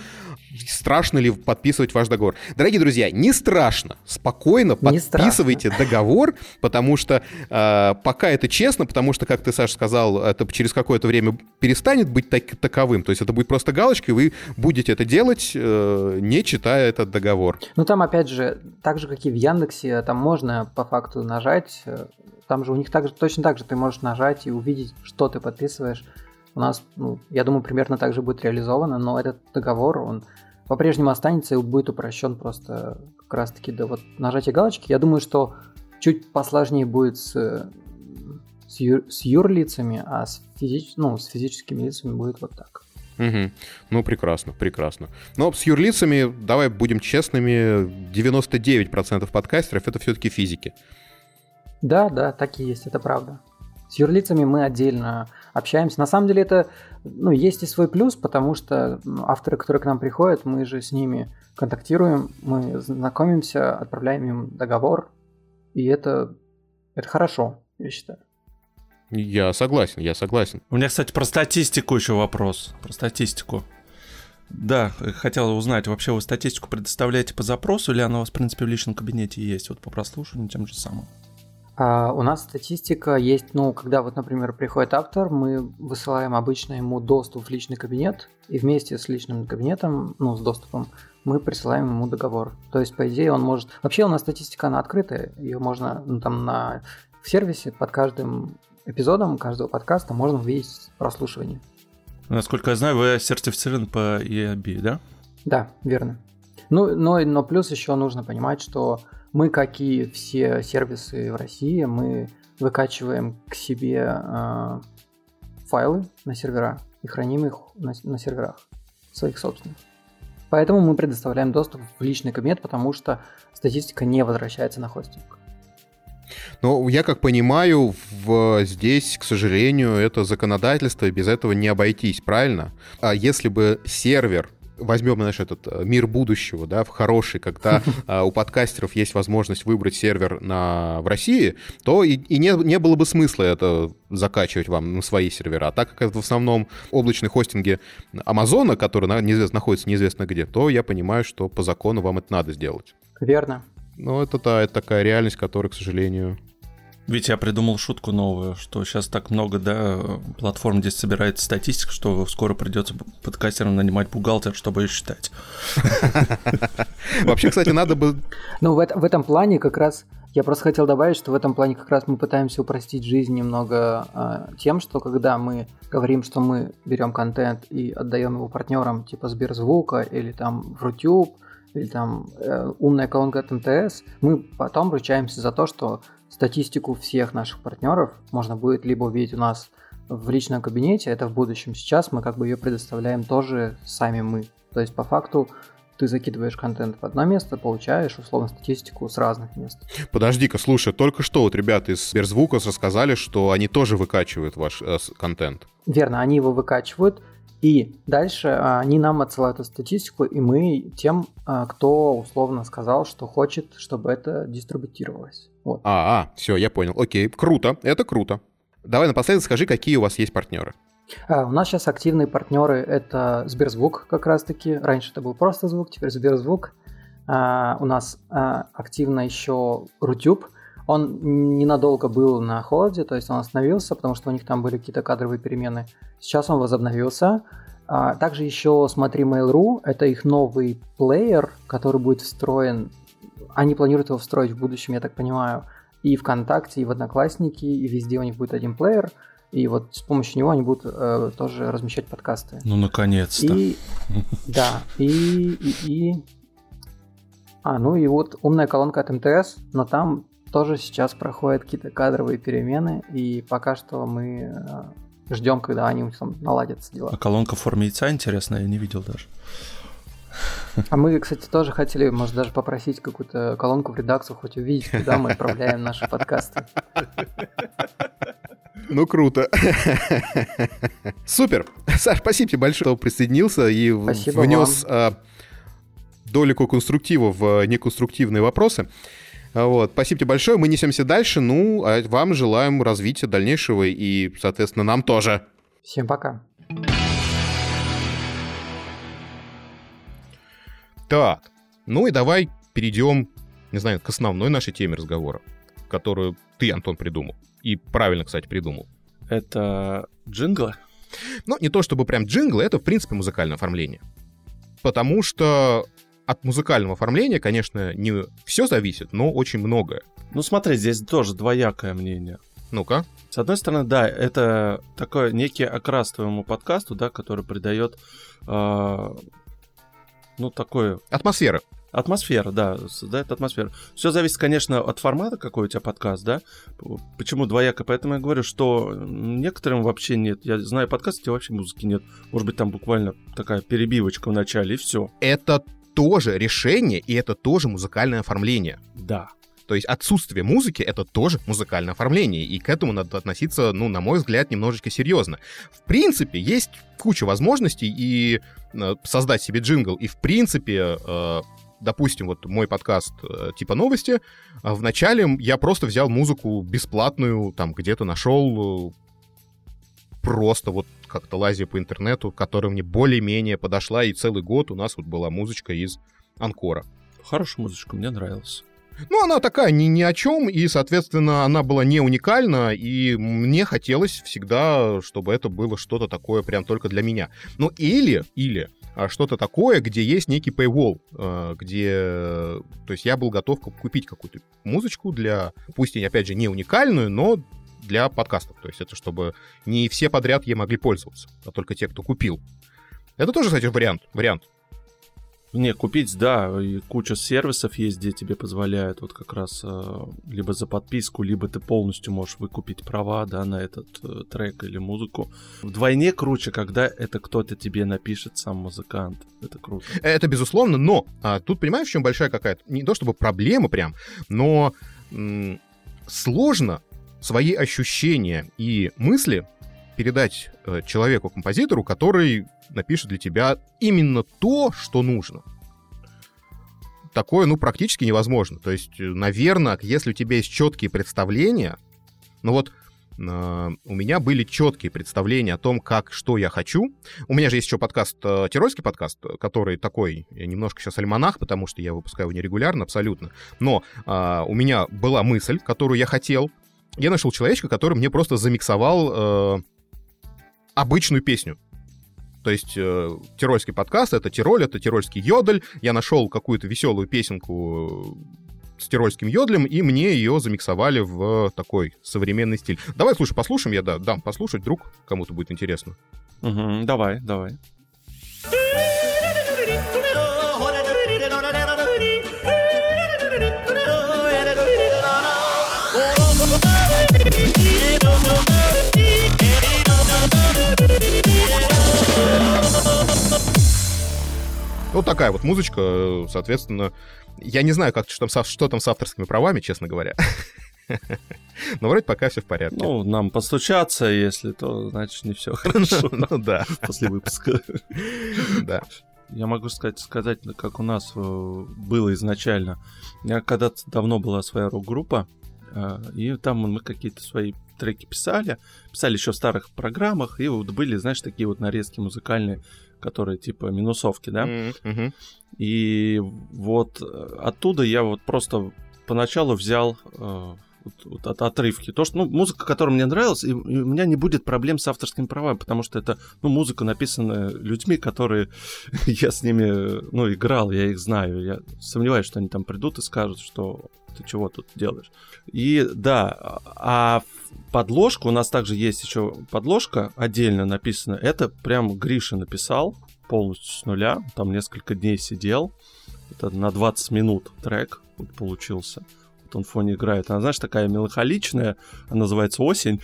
страшно ли подписывать ваш договор. Дорогие друзья, не страшно, спокойно не подписывайте страшно. договор, потому что э, пока это честно, потому что, как ты, Саша, сказал, это через какое-то время перестанет быть так, таковым, то есть это будет просто галочка, и вы будете это делать, э, не читая этот договор. Ну там, опять же, так же, как и в Яндексе, там можно по факту нажать, э, там же у них также, точно так же ты можешь нажать и увидеть, что ты подписываешь. У нас, ну, я думаю, примерно так же будет реализовано, но этот договор, он по-прежнему останется и будет упрощен просто как раз-таки до вот нажатия галочки. Я думаю, что чуть посложнее будет с, с, ю, с юрлицами, а с, физич, ну, с физическими лицами будет вот так. Угу. Ну, прекрасно, прекрасно. Но с юрлицами, давай будем честными, 99% подкастеров — это все-таки физики. Да, да, так и есть, это правда. С юрлицами мы отдельно общаемся. На самом деле это, ну, есть и свой плюс, потому что авторы, которые к нам приходят, мы же с ними контактируем, мы знакомимся, отправляем им договор, и это, это хорошо, я считаю. Я согласен, я согласен. У меня, кстати, про статистику еще вопрос. Про статистику. Да, хотел узнать, вообще вы статистику предоставляете по запросу, или она у вас, в принципе, в личном кабинете есть, вот по прослушиванию тем же самым? А у нас статистика есть, ну, когда вот, например, приходит автор, мы высылаем обычно ему доступ в личный кабинет, и вместе с личным кабинетом, ну, с доступом, мы присылаем ему договор. То есть, по идее, он может... Вообще у нас статистика, она открытая, ее можно, ну, там, на... в сервисе под каждым эпизодом каждого подкаста можно увидеть прослушивание. Насколько я знаю, вы сертифицированы по EAB, да? Да, верно. Ну, но, но плюс еще нужно понимать, что мы, как и все сервисы в России, мы выкачиваем к себе э, файлы на сервера и храним их на, на серверах своих собственных. Поэтому мы предоставляем доступ в личный кабинет, потому что статистика не возвращается на хостинг. Но я как понимаю, в, здесь, к сожалению, это законодательство, и без этого не обойтись, правильно? А если бы сервер возьмем, знаешь, этот э, мир будущего, да, в хороший, когда а, (laughs) у подкастеров есть возможность выбрать сервер на, в России, то и, и не, не было бы смысла это закачивать вам на свои сервера. А так как это в основном облачные хостинги Амазона, который на, неизвестно, находится неизвестно где, то я понимаю, что по закону вам это надо сделать. Верно. Ну, это, да, это такая реальность, которая, к сожалению, ведь я придумал шутку новую, что сейчас так много, да, платформ, где собирается статистика, что скоро придется подкастерам нанимать бухгалтер, чтобы ее считать. Вообще, кстати, надо бы... Ну, в, этом плане как раз я просто хотел добавить, что в этом плане как раз мы пытаемся упростить жизнь немного э, тем, что когда мы говорим, что мы берем контент и отдаем его партнерам типа Сберзвука или там в Рутюб, или там э, умная колонка от МТС, мы потом ручаемся за то, что статистику всех наших партнеров можно будет либо увидеть у нас в личном кабинете, это в будущем. Сейчас мы как бы ее предоставляем тоже сами мы. То есть по факту ты закидываешь контент в одно место, получаешь условно статистику с разных мест. Подожди-ка, слушай, только что вот ребята из Сберзвука рассказали, что они тоже выкачивают ваш э, контент. Верно, они его выкачивают, и дальше а, они нам отсылают эту статистику, и мы тем, а, кто условно сказал, что хочет, чтобы это дистрибутировалось. Вот. А, а, все, я понял. Окей, круто, это круто. Давай напоследок скажи, какие у вас есть партнеры. А, у нас сейчас активные партнеры это Сберзвук как раз-таки. Раньше это был просто звук, теперь Сберзвук. А, у нас а, активно еще Рутюб. Он ненадолго был на холоде, то есть он остановился, потому что у них там были какие-то кадровые перемены. Сейчас он возобновился. А, также еще смотри Mail.ru, это их новый плеер, который будет встроен они планируют его встроить в будущем, я так понимаю, и ВКонтакте, и в Одноклассники, и везде у них будет один плеер. И вот с помощью него они будут э, тоже размещать подкасты. Ну, наконец-то. И, да, и, и, и... А, ну и вот умная колонка от МТС, но там тоже сейчас проходят какие-то кадровые перемены, и пока что мы э, ждем, когда они там наладятся дела. А колонка в форме яйца интересная, я не видел даже. А мы, кстати, тоже хотели, может, даже попросить какую-то колонку в редакцию, хоть увидеть, куда мы отправляем наши подкасты. Ну, круто. Супер. Саш, спасибо тебе большое, что присоединился и спасибо внес вам. долику конструктива в неконструктивные вопросы. Вот, спасибо тебе большое, мы несемся дальше, ну, а вам желаем развития дальнейшего и, соответственно, нам тоже. Всем пока. Так, ну и давай перейдем, не знаю, к основной нашей теме разговора, которую ты, Антон, придумал. И правильно, кстати, придумал. Это джинглы? Ну, не то чтобы прям джинглы, это, в принципе, музыкальное оформление. Потому что от музыкального оформления, конечно, не все зависит, но очень многое. Ну смотри, здесь тоже двоякое мнение. Ну-ка. С одной стороны, да, это такой некий окрас твоему подкасту, да, который придает, э, ну, такое... Атмосфера. Атмосфера, да, создает атмосферу. Все зависит, конечно, от формата, какой у тебя подкаст, да. Почему двояко? Поэтому я говорю, что некоторым вообще нет. Я знаю подкаст, где вообще музыки нет. Может быть, там буквально такая перебивочка в начале, и все. Это тоже решение, и это тоже музыкальное оформление. Да. То есть отсутствие музыки — это тоже музыкальное оформление, и к этому надо относиться, ну, на мой взгляд, немножечко серьезно. В принципе, есть куча возможностей и э, создать себе джингл, и в принципе, э, допустим, вот мой подкаст э, типа новости, вначале я просто взял музыку бесплатную, там где-то нашел просто вот как-то лазя по интернету, которая мне более-менее подошла, и целый год у нас вот была музычка из Анкора. Хорошая музычка, мне нравилась. Ну, она такая ни, ни о чем, и, соответственно, она была не уникальна, и мне хотелось всегда, чтобы это было что-то такое прям только для меня. Ну, или, или а, что-то такое, где есть некий paywall, а, где... То есть я был готов купить какую-то музычку для, пусть и, опять же, не уникальную, но для подкастов. То есть это чтобы не все подряд ей могли пользоваться, а только те, кто купил. Это тоже, кстати, вариант. вариант. Не, купить, да, и куча сервисов есть, где тебе позволяют вот как раз э, либо за подписку, либо ты полностью можешь выкупить права, да, на этот э, трек или музыку. Вдвойне круче, когда это кто-то тебе напишет, сам музыкант. Это круто. Это безусловно, но а, тут понимаешь, в чем большая какая-то, не то чтобы проблема прям, но м- сложно свои ощущения и мысли передать э, человеку-композитору, который напишет для тебя именно то, что нужно. Такое, ну, практически невозможно. То есть, э, наверное, если у тебя есть четкие представления, ну вот э, у меня были четкие представления о том, как, что я хочу. У меня же есть еще подкаст, э, Тирольский подкаст, который такой, я немножко сейчас альманах, потому что я выпускаю его нерегулярно абсолютно. Но э, у меня была мысль, которую я хотел. Я нашел человечка, который мне просто замиксовал э, обычную песню. То есть э, тирольский подкаст — это Тироль, это тирольский йодль. Я нашел какую-то веселую песенку с тирольским йодлем, и мне ее замиксовали в такой современный стиль. Давай, слушай, послушаем, я да, дам послушать, вдруг кому-то будет интересно. Угу, давай, давай. Вот такая вот музычка, соответственно. Я не знаю, как, что, там, что там с авторскими правами, честно говоря. (laughs) Но вроде пока все в порядке. Ну, нам постучаться, если то, значит, не все (laughs) хорошо. Ну да. После выпуска. (laughs) Да. Я могу сказать, сказать, как у нас э, было изначально. У меня когда-то давно была своя рок-группа, э, и там мы какие-то свои треки писали, писали еще в старых программах, и вот были, знаешь, такие вот нарезки музыкальные, которые типа минусовки, да. Mm-hmm. И вот э, оттуда я вот просто поначалу взял э, вот, вот от отрывки. То, что, ну, музыка, которая мне нравилась, и, и у меня не будет проблем с авторскими правами, потому что это, ну, музыка написана людьми, которые (laughs) я с ними, ну, играл, я их знаю. Я сомневаюсь, что они там придут и скажут, что ты чего тут делаешь. И да, а подложка, у нас также есть еще подложка отдельно написана. Это прям Гриша написал полностью с нуля. Там несколько дней сидел. Это на 20 минут трек получился. Вот он в фоне играет. Она, знаешь, такая меланхоличная. Она называется «Осень».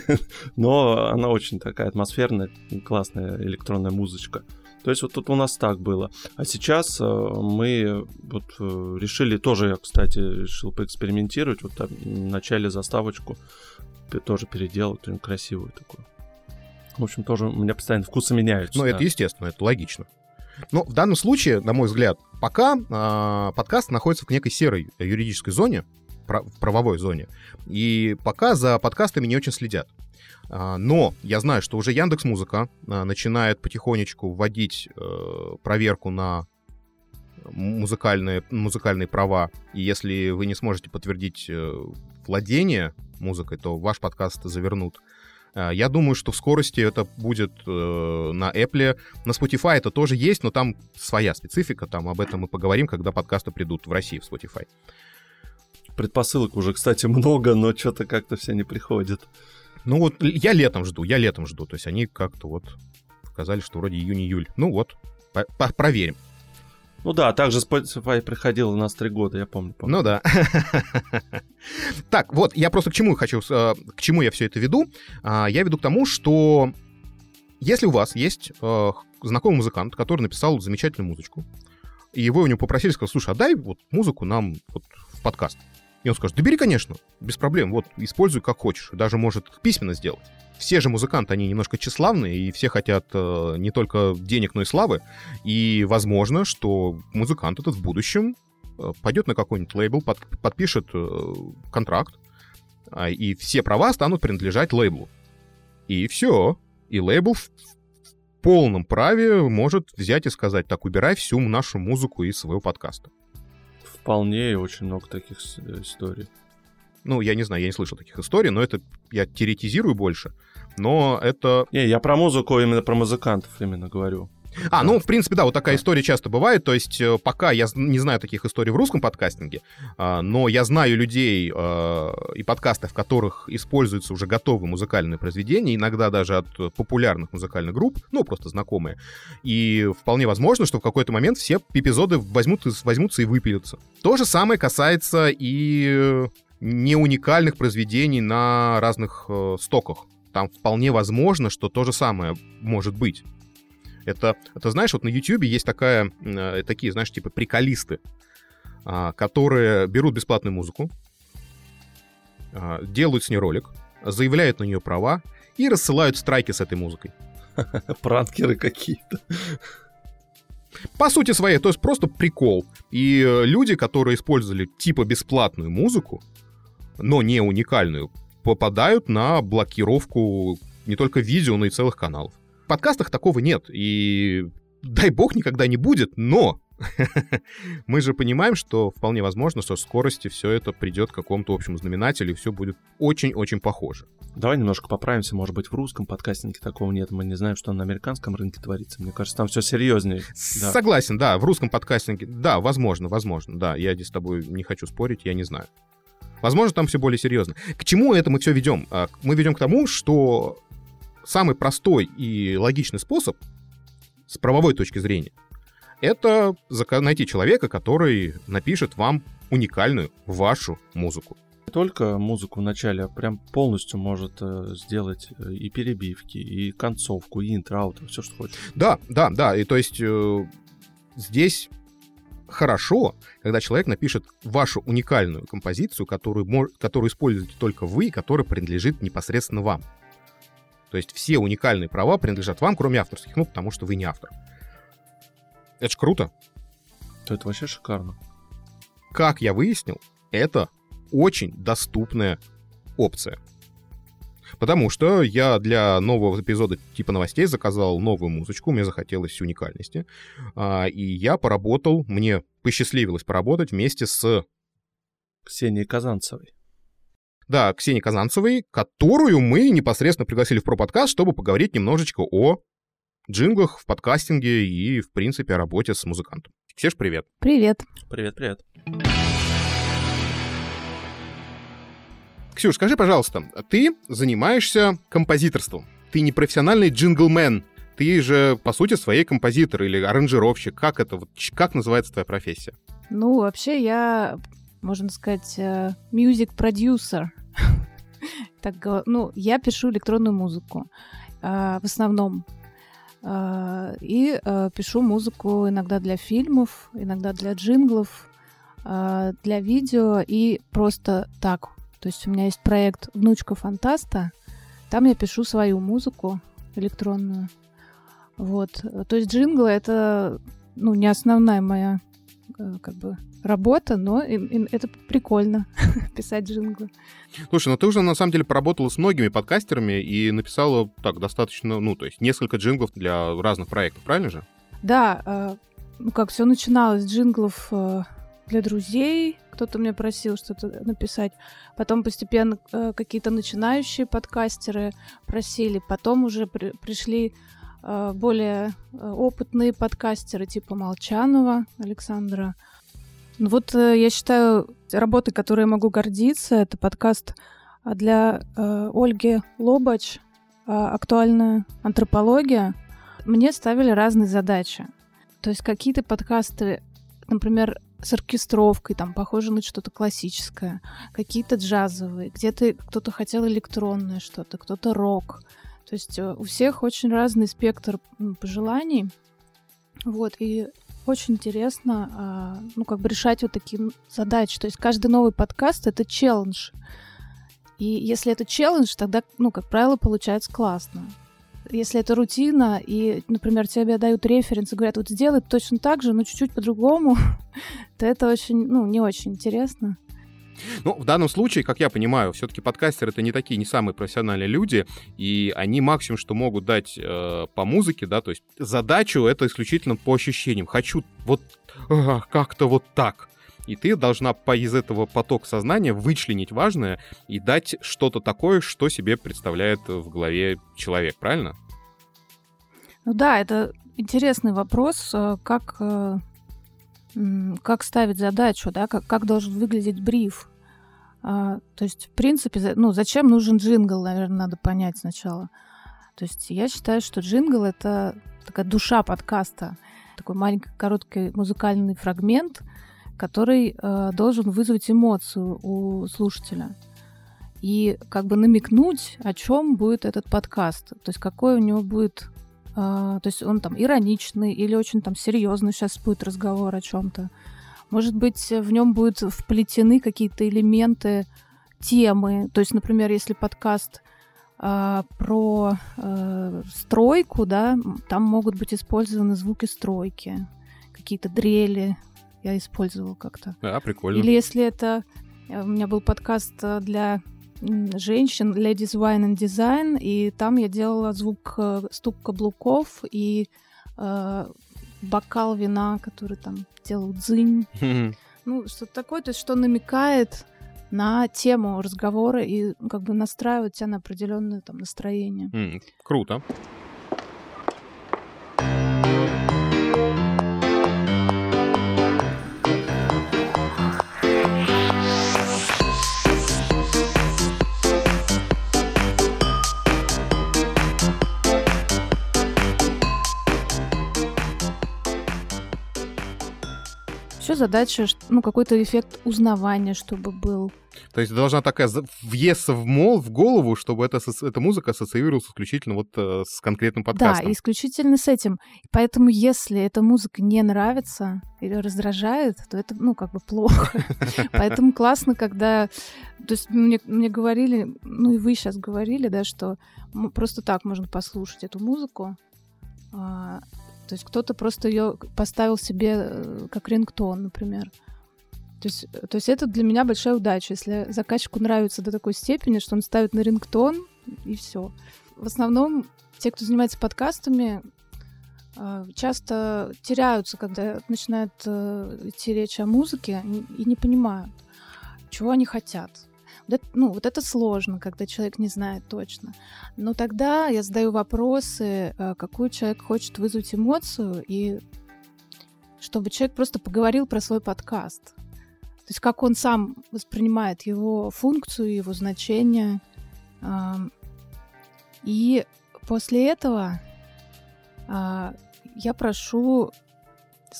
(laughs) Но она очень такая атмосферная, классная электронная музычка. То есть вот тут у нас так было. А сейчас э, мы вот э, решили тоже, я, кстати, решил поэкспериментировать. Вот там, в начале заставочку тоже переделать, красивую такую. В общем, тоже у меня постоянно вкусы меняются. Ну, да. это естественно, это логично. Но в данном случае, на мой взгляд, пока э, подкаст находится в некой серой юридической зоне, в правовой зоне, и пока за подкастами не очень следят. А, но я знаю, что уже Яндекс Музыка а, начинает потихонечку вводить э, проверку на музыкальные, музыкальные права. И если вы не сможете подтвердить э, владение музыкой, то ваш подкаст завернут. А, я думаю, что в скорости это будет э, на Apple. На Spotify это тоже есть, но там своя специфика. Там об этом мы поговорим, когда подкасты придут в России в Spotify. Предпосылок уже, кстати, (laughs) много, но что-то как-то все не приходит. Ну вот я летом жду, я летом жду. То есть они как-то вот сказали, что вроде июнь-июль. Ну вот, проверим. Ну да, также Spotify приходил у нас три года, я помню. помню. Ну да. (laughs) Так, вот, я просто к чему хочу, э, к чему я все это веду? А, я веду к тому, что если у вас есть э, знакомый музыкант, который написал замечательную музычку, и вы у него попросили, сказали, слушай, отдай вот музыку нам вот в подкаст. И он скажет, да бери, конечно, без проблем, вот, используй как хочешь, даже может письменно сделать. Все же музыканты, они немножко тщеславные, и все хотят э, не только денег, но и славы. И возможно, что музыкант этот в будущем э, пойдет на какой-нибудь лейбл, под, подпишет э, контракт, э, и все права станут принадлежать лейблу. И все. И лейбл в полном праве может взять и сказать, так, убирай всю нашу музыку из своего подкаста. Вполне и очень много таких э, историй. Ну, я не знаю, я не слышал таких историй, но это я теоретизирую больше. Но это... Не, я про музыку, именно про музыкантов именно говорю. А, ну, в принципе, да, вот такая история часто бывает. То есть э, пока я не знаю таких историй в русском подкастинге, а, но я знаю людей а, и подкасты, в которых используются уже готовые музыкальные произведения, иногда даже от популярных музыкальных групп, ну, просто знакомые. И вполне возможно, что в какой-то момент все эпизоды возьмут, возьмутся и выпилятся. То же самое касается и не уникальных произведений на разных э, стоках. Там вполне возможно, что то же самое может быть. Это, это знаешь, вот на YouTube есть такая, э, такие, знаешь, типа приколисты, э, которые берут бесплатную музыку, э, делают с ней ролик, заявляют на нее права и рассылают страйки с этой музыкой. (laughs) Пранкеры какие-то. По сути своей, то есть просто прикол. И э, люди, которые использовали типа бесплатную музыку, но не уникальную, попадают на блокировку не только видео, но и целых каналов. В подкастах такого нет, и дай бог никогда не будет, но (laughs) мы же понимаем, что вполне возможно, что в скорости все это придет к какому-то общему знаменателю, и все будет очень-очень похоже. Давай немножко поправимся, может быть, в русском подкастинге такого нет, мы не знаем, что на американском рынке творится. Мне кажется, там все серьезнее. Да. Согласен, да, в русском подкастинге, да, возможно, возможно, да, я здесь с тобой не хочу спорить, я не знаю. Возможно, там все более серьезно. К чему это мы все ведем? А, мы ведем к тому, что самый простой и логичный способ с правовой точки зрения это найти человека, который напишет вам уникальную вашу музыку. Не только музыку в начале, а прям полностью может э, сделать э, и перебивки, и концовку, и интро, аутро, все, что хочет. Да, да, да. И то есть э, здесь хорошо, когда человек напишет вашу уникальную композицию, которую, которую используете только вы, которая принадлежит непосредственно вам. То есть все уникальные права принадлежат вам, кроме авторских, ну, потому что вы не автор. Это ж круто. Это вообще шикарно. Как я выяснил, это очень доступная опция. Потому что я для нового эпизода типа новостей заказал новую музычку, мне захотелось уникальности. А, и я поработал, мне посчастливилось поработать вместе с... Ксенией Казанцевой. Да, Ксении Казанцевой, которую мы непосредственно пригласили в про-подкаст, чтобы поговорить немножечко о джинглах в подкастинге и, в принципе, о работе с музыкантом. Ксеш, привет. Привет. Привет, привет. Ксюш, скажи, пожалуйста, ты занимаешься композиторством. Ты не профессиональный джинглмен. Ты же, по сути, своей композитор или аранжировщик. Как это, вот, как называется твоя профессия? Ну, вообще я можно сказать, мюзик-продюсер. (laughs) так, ну, я пишу электронную музыку э, в основном. Э, и э, пишу музыку иногда для фильмов, иногда для джинглов, э, для видео и просто так. То есть у меня есть проект «Внучка фантаста», там я пишу свою музыку электронную. Вот. То есть джинглы — это ну, не основная моя э, как бы работа, но и, и это прикольно (laughs) писать джинглы. Слушай, ну ты уже на самом деле поработала с многими подкастерами и написала так достаточно, ну, то есть несколько джинглов для разных проектов, правильно же? Да, э, ну как все начиналось с джинглов э, для друзей, кто-то мне просил что-то написать. Потом постепенно э, какие-то начинающие подкастеры просили. Потом уже при, пришли э, более э, опытные подкастеры типа Молчанова Александра. Ну вот э, я считаю, работы, которые я могу гордиться, это подкаст а, для э, Ольги Лобач э, «Актуальная антропология». Мне ставили разные задачи. То есть какие-то подкасты, например, с оркестровкой, там, похоже на что-то классическое, какие-то джазовые, где-то кто-то хотел электронное что-то, кто-то рок. То есть э, у всех очень разный спектр пожеланий. Вот, и очень интересно, а, ну, как бы решать вот такие задачи. То есть каждый новый подкаст — это челлендж. И если это челлендж, тогда, ну, как правило, получается классно. Если это рутина, и, например, тебе дают референс и говорят, вот сделай точно так же, но чуть-чуть по-другому, (laughs) то это очень, ну, не очень интересно. Ну, в данном случае, как я понимаю, все-таки подкастеры это не такие, не самые профессиональные люди, и они максимум, что могут дать э, по музыке, да, то есть задачу это исключительно по ощущениям. Хочу вот э, как-то вот так. И ты должна по, из этого потока сознания вычленить важное и дать что-то такое, что себе представляет в голове человек, правильно? Ну да, это интересный вопрос, э, как, э, как ставить задачу, да, как, как должен выглядеть бриф. А, то есть, в принципе, ну, зачем нужен джингл, наверное, надо понять сначала. То есть я считаю, что джингл — это такая душа подкаста, такой маленький короткий музыкальный фрагмент — который э, должен вызвать эмоцию у слушателя и как бы намекнуть, о чем будет этот подкаст, то есть какой у него будет, э, то есть он там ироничный или очень там серьезный сейчас будет разговор о чем-то, может быть в нем будут вплетены какие-то элементы темы, то есть, например, если подкаст э, про э, стройку, да, там могут быть использованы звуки стройки, какие-то дрели, я использовала как-то. Да, прикольно. Или если это... Э, у меня был подкаст э, для женщин Ladies Wine and Design, и там я делала звук э, стук каблуков и э, бокал вина, который там делал дзынь. ну, что-то такое, то есть что намекает на тему разговора и ну, как бы настраивает тебя на определенное там настроение. Mm, круто. Еще задача, ну, какой-то эффект узнавания, чтобы был. То есть должна такая въесться в мол, в голову, чтобы эта, эта музыка ассоциировалась исключительно вот э, с конкретным подкастом. Да, исключительно с этим. Поэтому если эта музыка не нравится или раздражает, то это, ну, как бы плохо. (laughs) Поэтому классно, когда... То есть мне, мне говорили, ну и вы сейчас говорили, да, что просто так можно послушать эту музыку, а, то есть кто-то просто ее поставил себе э, как рингтон, например. То есть, э, то есть это для меня большая удача, если заказчику нравится до такой степени, что он ставит на рингтон, и все. В основном те, кто занимается подкастами, э, часто теряются, когда начинает идти речь о музыке, и не понимают, чего они хотят. Вот это, ну, вот это сложно, когда человек не знает точно. Но тогда я задаю вопросы, э, какую человек хочет вызвать эмоцию, и чтобы человек просто поговорил про свой подкаст. То есть как он сам воспринимает его функцию, его значение. И после этого а, я прошу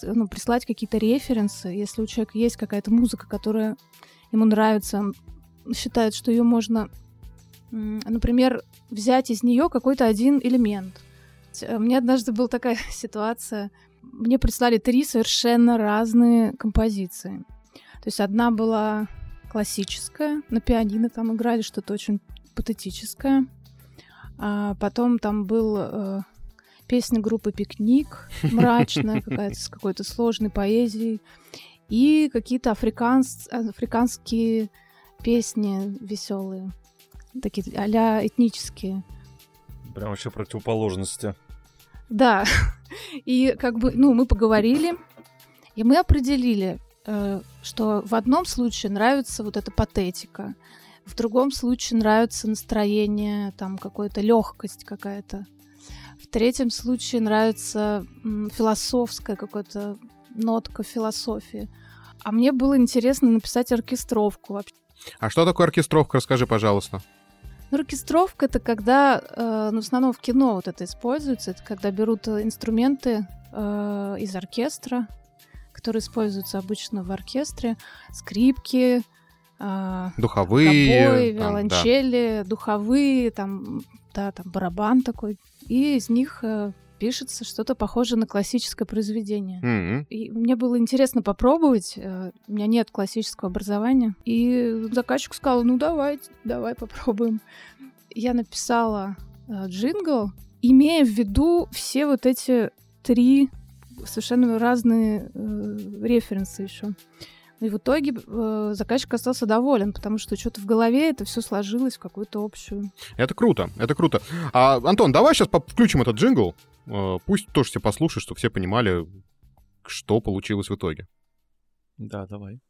ну, прислать какие-то референсы, если у человека есть какая-то музыка, которая ему нравится, считает, что ее можно, например, взять из нее какой-то один элемент. Э, мне однажды была такая (laughs) ситуация. Мне прислали три совершенно разные композиции. То есть одна была классическая, на пианино там играли что-то очень патетическое. А потом там был э, песня группы «Пикник», (laughs) мрачная какая-то, с какой-то сложной поэзией. И какие-то африканс... африканские песни веселые, такие а этнические. Прям вообще противоположности. Да. (laughs) И как бы, ну, мы поговорили, и мы определили, э, что в одном случае нравится вот эта патетика, в другом случае нравится настроение, там какая-то легкость какая-то. В третьем случае нравится философская какая-то нотка философии. А мне было интересно написать оркестровку вообще. А что такое оркестровка? Расскажи, пожалуйста. Ну, оркестровка это когда, э, ну, в основном в кино вот это используется, это когда берут инструменты э, из оркестра, которые используются обычно в оркестре, скрипки, э, духовые, гобой, виолончели, да. духовые, там, да, там барабан такой, и из них э, пишется что-то похожее на классическое произведение. Mm-hmm. И мне было интересно попробовать. Э, у меня нет классического образования. И заказчик сказал, ну давай, давай попробуем. Я написала э, джингл, имея в виду все вот эти три совершенно разные э, референсы еще. И в итоге э, заказчик остался доволен, потому что что-то в голове это все сложилось в какую-то общую. Это круто, это круто. А, Антон, давай сейчас включим этот джингл. Э, пусть тоже все послушают, чтобы все понимали, что получилось в итоге. Да, давай.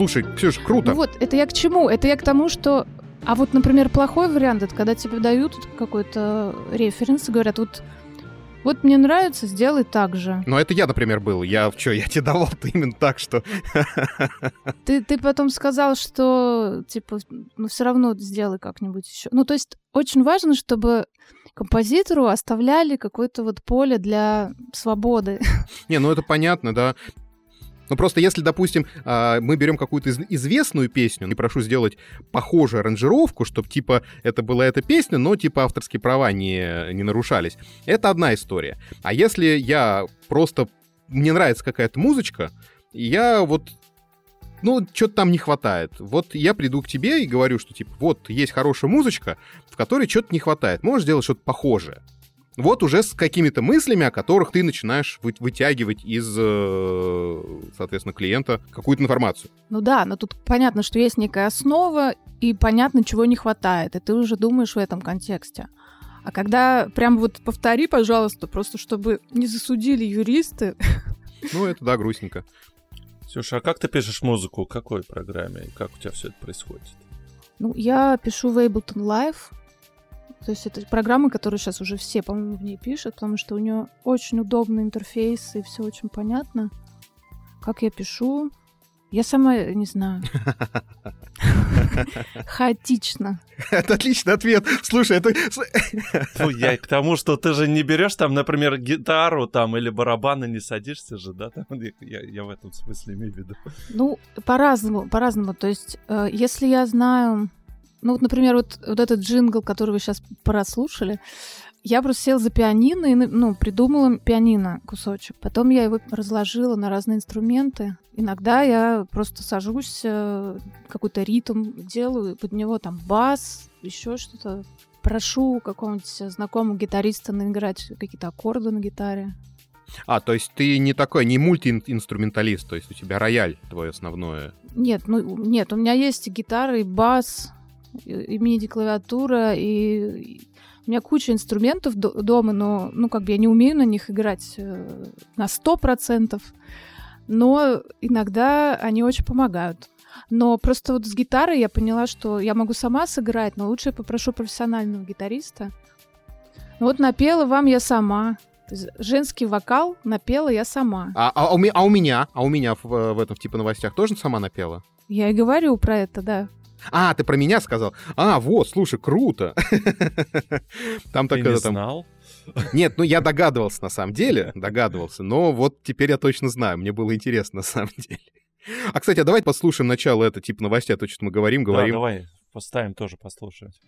Слушай, Ксюш, круто. Ну вот, это я к чему? Это я к тому, что... А вот, например, плохой вариант, это когда тебе дают какой-то референс и говорят, вот вот мне нравится, сделай так же. Но это я, например, был. Я в что, я тебе давал (laughs) именно так, что... (laughs) Ты, ты потом сказал, что, типа, ну все равно сделай как-нибудь еще. Ну, то есть очень важно, чтобы композитору оставляли какое-то вот поле для свободы. Не, ну это понятно, да. Ну просто если, допустим, а, мы берем какую-то известную песню и прошу сделать похожую аранжировку, чтобы типа это была эта песня, но типа авторские права не, не нарушались, это одна история. А если я просто... Мне нравится какая-то музычка, я вот ну, что-то там не хватает. Вот я приду к тебе и говорю, что, типа, вот есть хорошая музычка, в которой что-то не хватает. Можешь сделать что-то похожее вот уже с какими-то мыслями, о которых ты начинаешь вы вытягивать из, э, соответственно, клиента какую-то информацию. Ну да, но тут понятно, что есть некая основа, и понятно, чего не хватает, и ты уже думаешь в этом контексте. А когда прям вот повтори, пожалуйста, просто чтобы не засудили юристы. (laughs) Ну, это да, грустненько. Слушай, а как ты пишешь музыку? В какой программе? Как у тебя все это происходит? Ну, я пишу в Ableton Live. То есть это программы, которые сейчас уже все, по-моему, в ней пишут, потому что у нее очень удобный интерфейс и все очень понятно. Как я пишу, я сама не знаю. (laughs) Хаотично. Это отличный ответ. Слушай, это... Ну, я к тому, что ты же не берешь там, например, гитару там или барабаны, не садишься же, да? Там, я, я в этом смысле имею в виду. Ну, по-разному, по-разному. То есть, э, если я знаю ну вот, например, вот, вот этот джингл, который вы сейчас прослушали, я просто села за пианино и ну, придумала пианино кусочек. Потом я его разложила на разные инструменты. Иногда я просто сажусь, э, какой-то ритм делаю, под него там бас, еще что-то. Прошу какого-нибудь знакомого гитариста наиграть какие-то аккорды на гитаре. А, то есть ты не такой, не мультиинструменталист, то есть у тебя рояль твое основное? Нет, ну нет, у меня есть гитара и бас, и MIDI-клавиатура, и у меня куча инструментов дома, но, ну, как бы я не умею на них играть э, на сто процентов, но иногда они очень помогают. Но просто вот с гитарой я поняла, что я могу сама сыграть, но лучше я попрошу профессионального гитариста. Вот напела вам я сама. Женский вокал напела я сама. А, а, а, у, а у меня, а у меня в, в этом типа новостях тоже сама напела? Я и говорю про это, да. А, ты про меня сказал? А, вот, слушай, круто. (laughs) Там так это там... Нет, ну я догадывался на самом деле, догадывался, но вот теперь я точно знаю, мне было интересно на самом деле. А, кстати, а давайте послушаем начало, это типа новостей, а то что мы говорим, говорим. Да, давай поставим тоже послушать.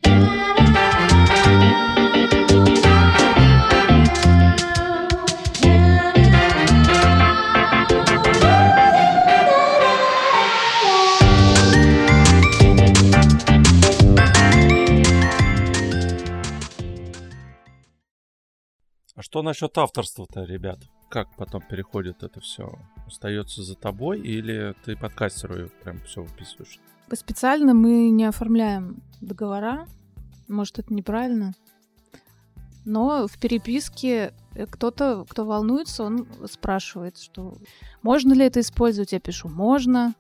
А что насчет авторства-то, ребят? Как потом переходит это все? Остается за тобой или ты подкастеру прям все выписываешь? Специально мы не оформляем договора. Может, это неправильно. Но в переписке э, кто-то, кто волнуется, он спрашивает, что можно ли это использовать. Я пишу, можно.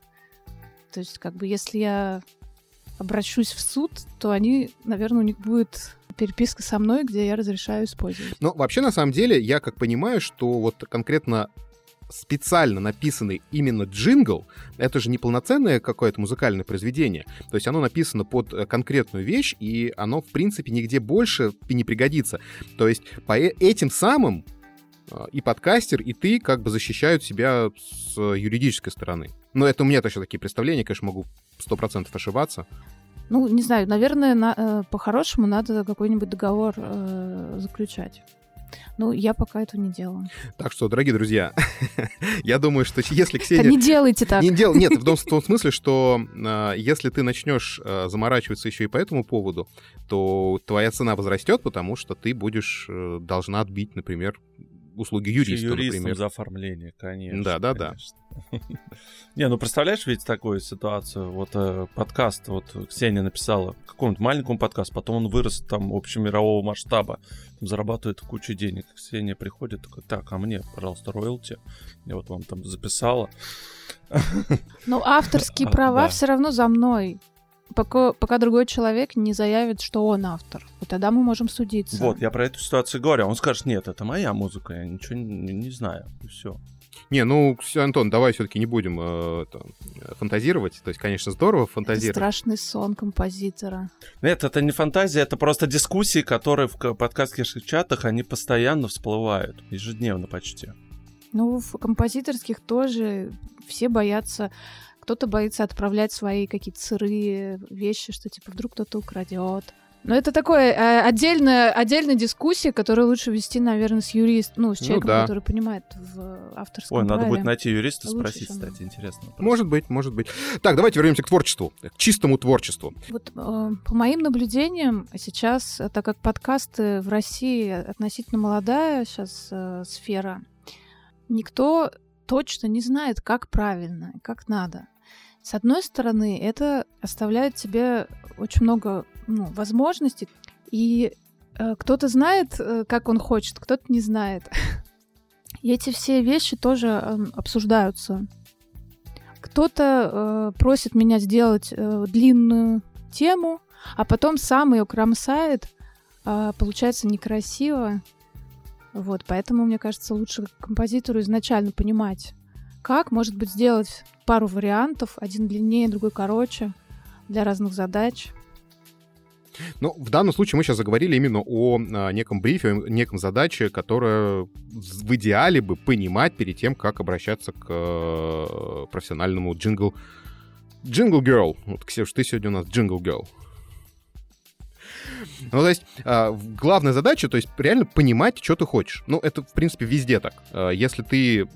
То есть, как бы, если я обращусь в суд, то они, наверное, у них будет переписка со мной, где я разрешаю использовать. Ну, вообще, на самом деле, я как понимаю, что вот конкретно специально написанный именно джингл, это же не полноценное какое-то музыкальное произведение. То есть оно написано под э, конкретную вещь, и оно, в принципе, нигде больше не пригодится. То есть по э, этим самым э, и подкастер, и ты как бы защищают себя с юридической стороны. Но это у меня точно такие представления, конечно, могу сто процентов ошибаться. Ну, не знаю, наверное, на, э, по-хорошему надо какой-нибудь договор э, заключать. Ну, я пока этого не делаю. Так что, дорогие друзья, (laughs) я думаю, что если Ксения... Да не делайте так. Не дел... Нет, в том, в том смысле, что э, если ты начнешь э, заморачиваться еще и по этому поводу, то твоя цена возрастет, потому что ты будешь э, должна отбить, например, услуги юриста, Юристам например. за оформление, конечно. Да, да, да. Не, ну представляешь ведь такую ситуацию, вот э, подкаст, вот Ксения написала какому-нибудь маленькому подкаст, потом он вырос там общемирового масштаба, там, зарабатывает кучу денег. Ксения приходит, такой, так, а мне, пожалуйста, роялти, я вот вам там записала. Ну, авторские (laughs) права Да. все равно за мной. Пока, пока другой человек не заявит, что он автор. Вот тогда мы можем судиться. Вот, я про эту ситуацию говорю, а он скажет, нет, это моя музыка, я ничего не, не знаю, и все. Не, ну, Антон, давай все-таки не будем э, это, э, фантазировать. То есть, конечно, здорово Это фантазировать. страшный сон композитора. Нет, это не фантазия, это просто дискуссии, которые в подкастских чатах, они постоянно всплывают, ежедневно почти. Ну, в композиторских тоже все боятся. Кто-то боится отправлять свои какие-то сырые вещи, что типа вдруг кто-то украдет. Но это такое э, отдельная, отдельная дискуссия, которую лучше вести, наверное, с юристом, ну, с Ну человеком, да. который понимает в авторском Ой, надо праве. будет найти юриста, Лучше, спросить, чем- кстати, интересно. Может быть, может быть. Так, давайте вернемся к творчеству, к чистому творчеству. Вот э, по моим наблюдениям сейчас, э, так как подкасты в России относительно молодая сейчас э, сфера, никто точно не знает, как правильно, как надо. С одной стороны, это оставляет тебе очень много ну, возможностей, и э, кто-то знает, э, как он хочет, кто-то не знает. И (laughs) эти все вещи тоже э, обсуждаются. Кто-то э, просит меня сделать э, длинную тему, а потом сам ее кромсает, а, получается некрасиво. Вот, поэтому, мне кажется, лучше композитору изначально понимать, как, может быть, сделать пару вариантов, один длиннее, другой короче, для разных задач. Ну, в данном случае мы сейчас заговорили именно о а, неком брифе, неком задаче, которая в идеале бы понимать перед тем, как обращаться к э, профессиональному джингл... Джингл Girl. Вот, Ксюш, ты сегодня у нас jingle girl. Ну, то есть, а, главная задача, то есть, реально понимать, что ты хочешь. Ну, это, в принципе, везде так. А, Если ты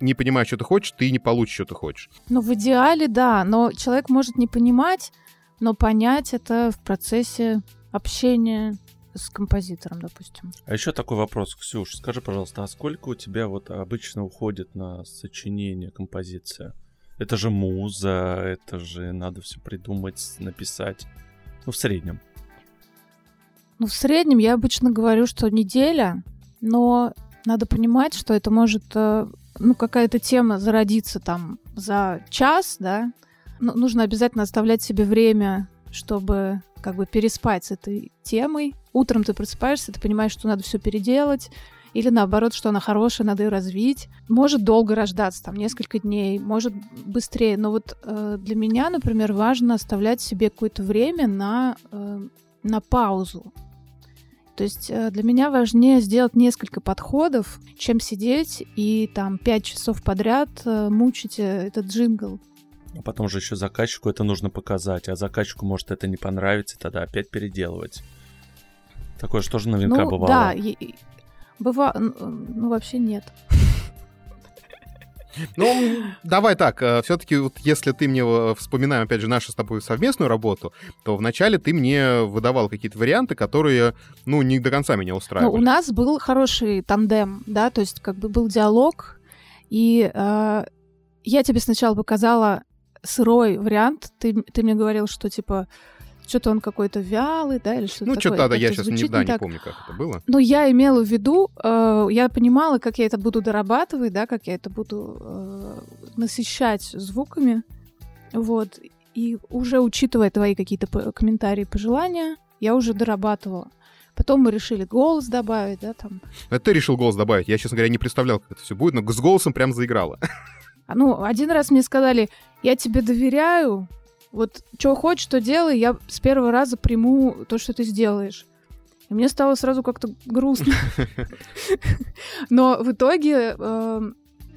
не понимаешь, что ты хочешь, ты не получишь, что ты хочешь. Ну, в идеале, да, но человек может не понимать, но понять это в процессе общения с композитором, допустим. А еще такой вопрос, Ксюш, скажи, пожалуйста, а сколько у тебя вот обычно уходит на сочинение, композиция? Это же муза, это же надо все придумать, написать. Ну, в среднем. Ну, в среднем я обычно говорю, что неделя, но надо понимать, что это может, э, ну, какая-то тема зародиться там за час, да. Ну, нужно обязательно оставлять себе время, чтобы как бы переспать с этой темой. Утром ты просыпаешься, ты понимаешь, что надо все переделать, или наоборот, что она хорошая, надо ее развить. Может долго рождаться, там несколько дней, может быстрее. Но вот э, для меня, например, важно оставлять себе какое-то время на, э, на паузу. То есть э, для меня важнее сделать несколько подходов, чем сидеть и там пять часов подряд э, мучить э, этот джингл. А потом же еще заказчику это нужно показать, а заказчику может это не понравится, тогда опять переделывать. Такое что же наверняка ну, бывало. Да, и, быва... ну вообще нет. Ну, давай так, э, все-таки вот если ты мне, э, вспоминаем, опять же, нашу с тобой совместную работу, то вначале ты мне выдавал какие-то варианты, которые, ну, не до конца меня устраивали. Ну, у нас был хороший тандем, да, то есть как бы был диалог, и э, я тебе сначала показала сырой вариант, ты, ты мне говорил, что, типа, что-то он какой-то вялый, да, или что-то Ну, такое. что-то, да, я сейчас не, да, не не помню, как это было. Но я имела в виду, э, я понимала, как я это буду дорабатывать, да, как я это буду э, насыщать звуками, вот. И уже учитывая твои какие-то п- комментарии, пожелания, я уже дорабатывала. Потом мы решили голос добавить, да, там. Это ты решил голос добавить. Я, честно говоря, не представлял, как это все будет, но с голосом прям заиграло. А, Ну, один раз мне сказали, я тебе доверяю, вот что хочешь, то делай, я с первого раза приму то, что ты сделаешь. И мне стало сразу как-то грустно. (laughs) Но в итоге э,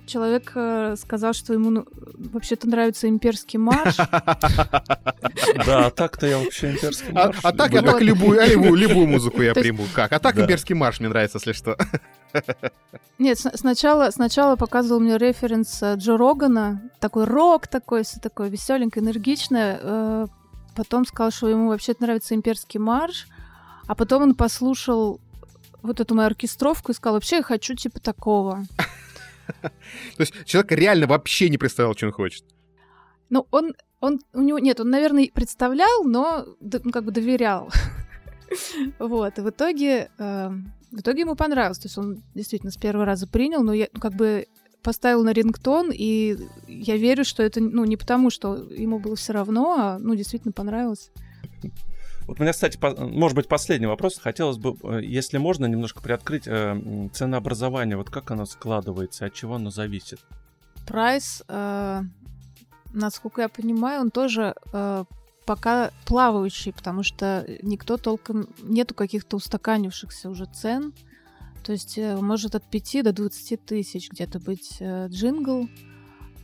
человек э, сказал, что ему ну, вообще-то нравится имперский марш. Да, а так-то я вообще имперский А, марш а так я люблю. так любую, а любую, любую музыку я приму. Как? А так имперский марш мне нравится, если что. Нет, сначала, сначала показывал мне референс э, Джо Рогана, такой рок такой, все такое веселенькое, энергичное. э, Потом сказал, что ему вообще нравится имперский марш. А потом он послушал вот эту мою оркестровку и сказал, вообще я хочу типа такого. То есть человек реально вообще не представлял, что он хочет. Ну, он, он, у него, нет, он, наверное, представлял, но ну, как бы доверял. (laughs) Вот, и в итоге, э, в итоге ему понравилось. То есть он действительно с первого раза принял, но я ну, как бы поставил на рингтон, и я верю, что это ну, не потому, что ему было все равно, а ну, действительно понравилось. Вот у меня, кстати, по- может быть, последний вопрос. Хотелось бы, э, если можно, немножко приоткрыть э, ценообразование. Вот как оно складывается, от чего оно зависит? Прайс, э, насколько я понимаю, он тоже э, пока плавающий, потому что никто толком... Нету каких-то устаканившихся уже цен. То есть э, может от 5 до 20 тысяч где-то быть э, джингл.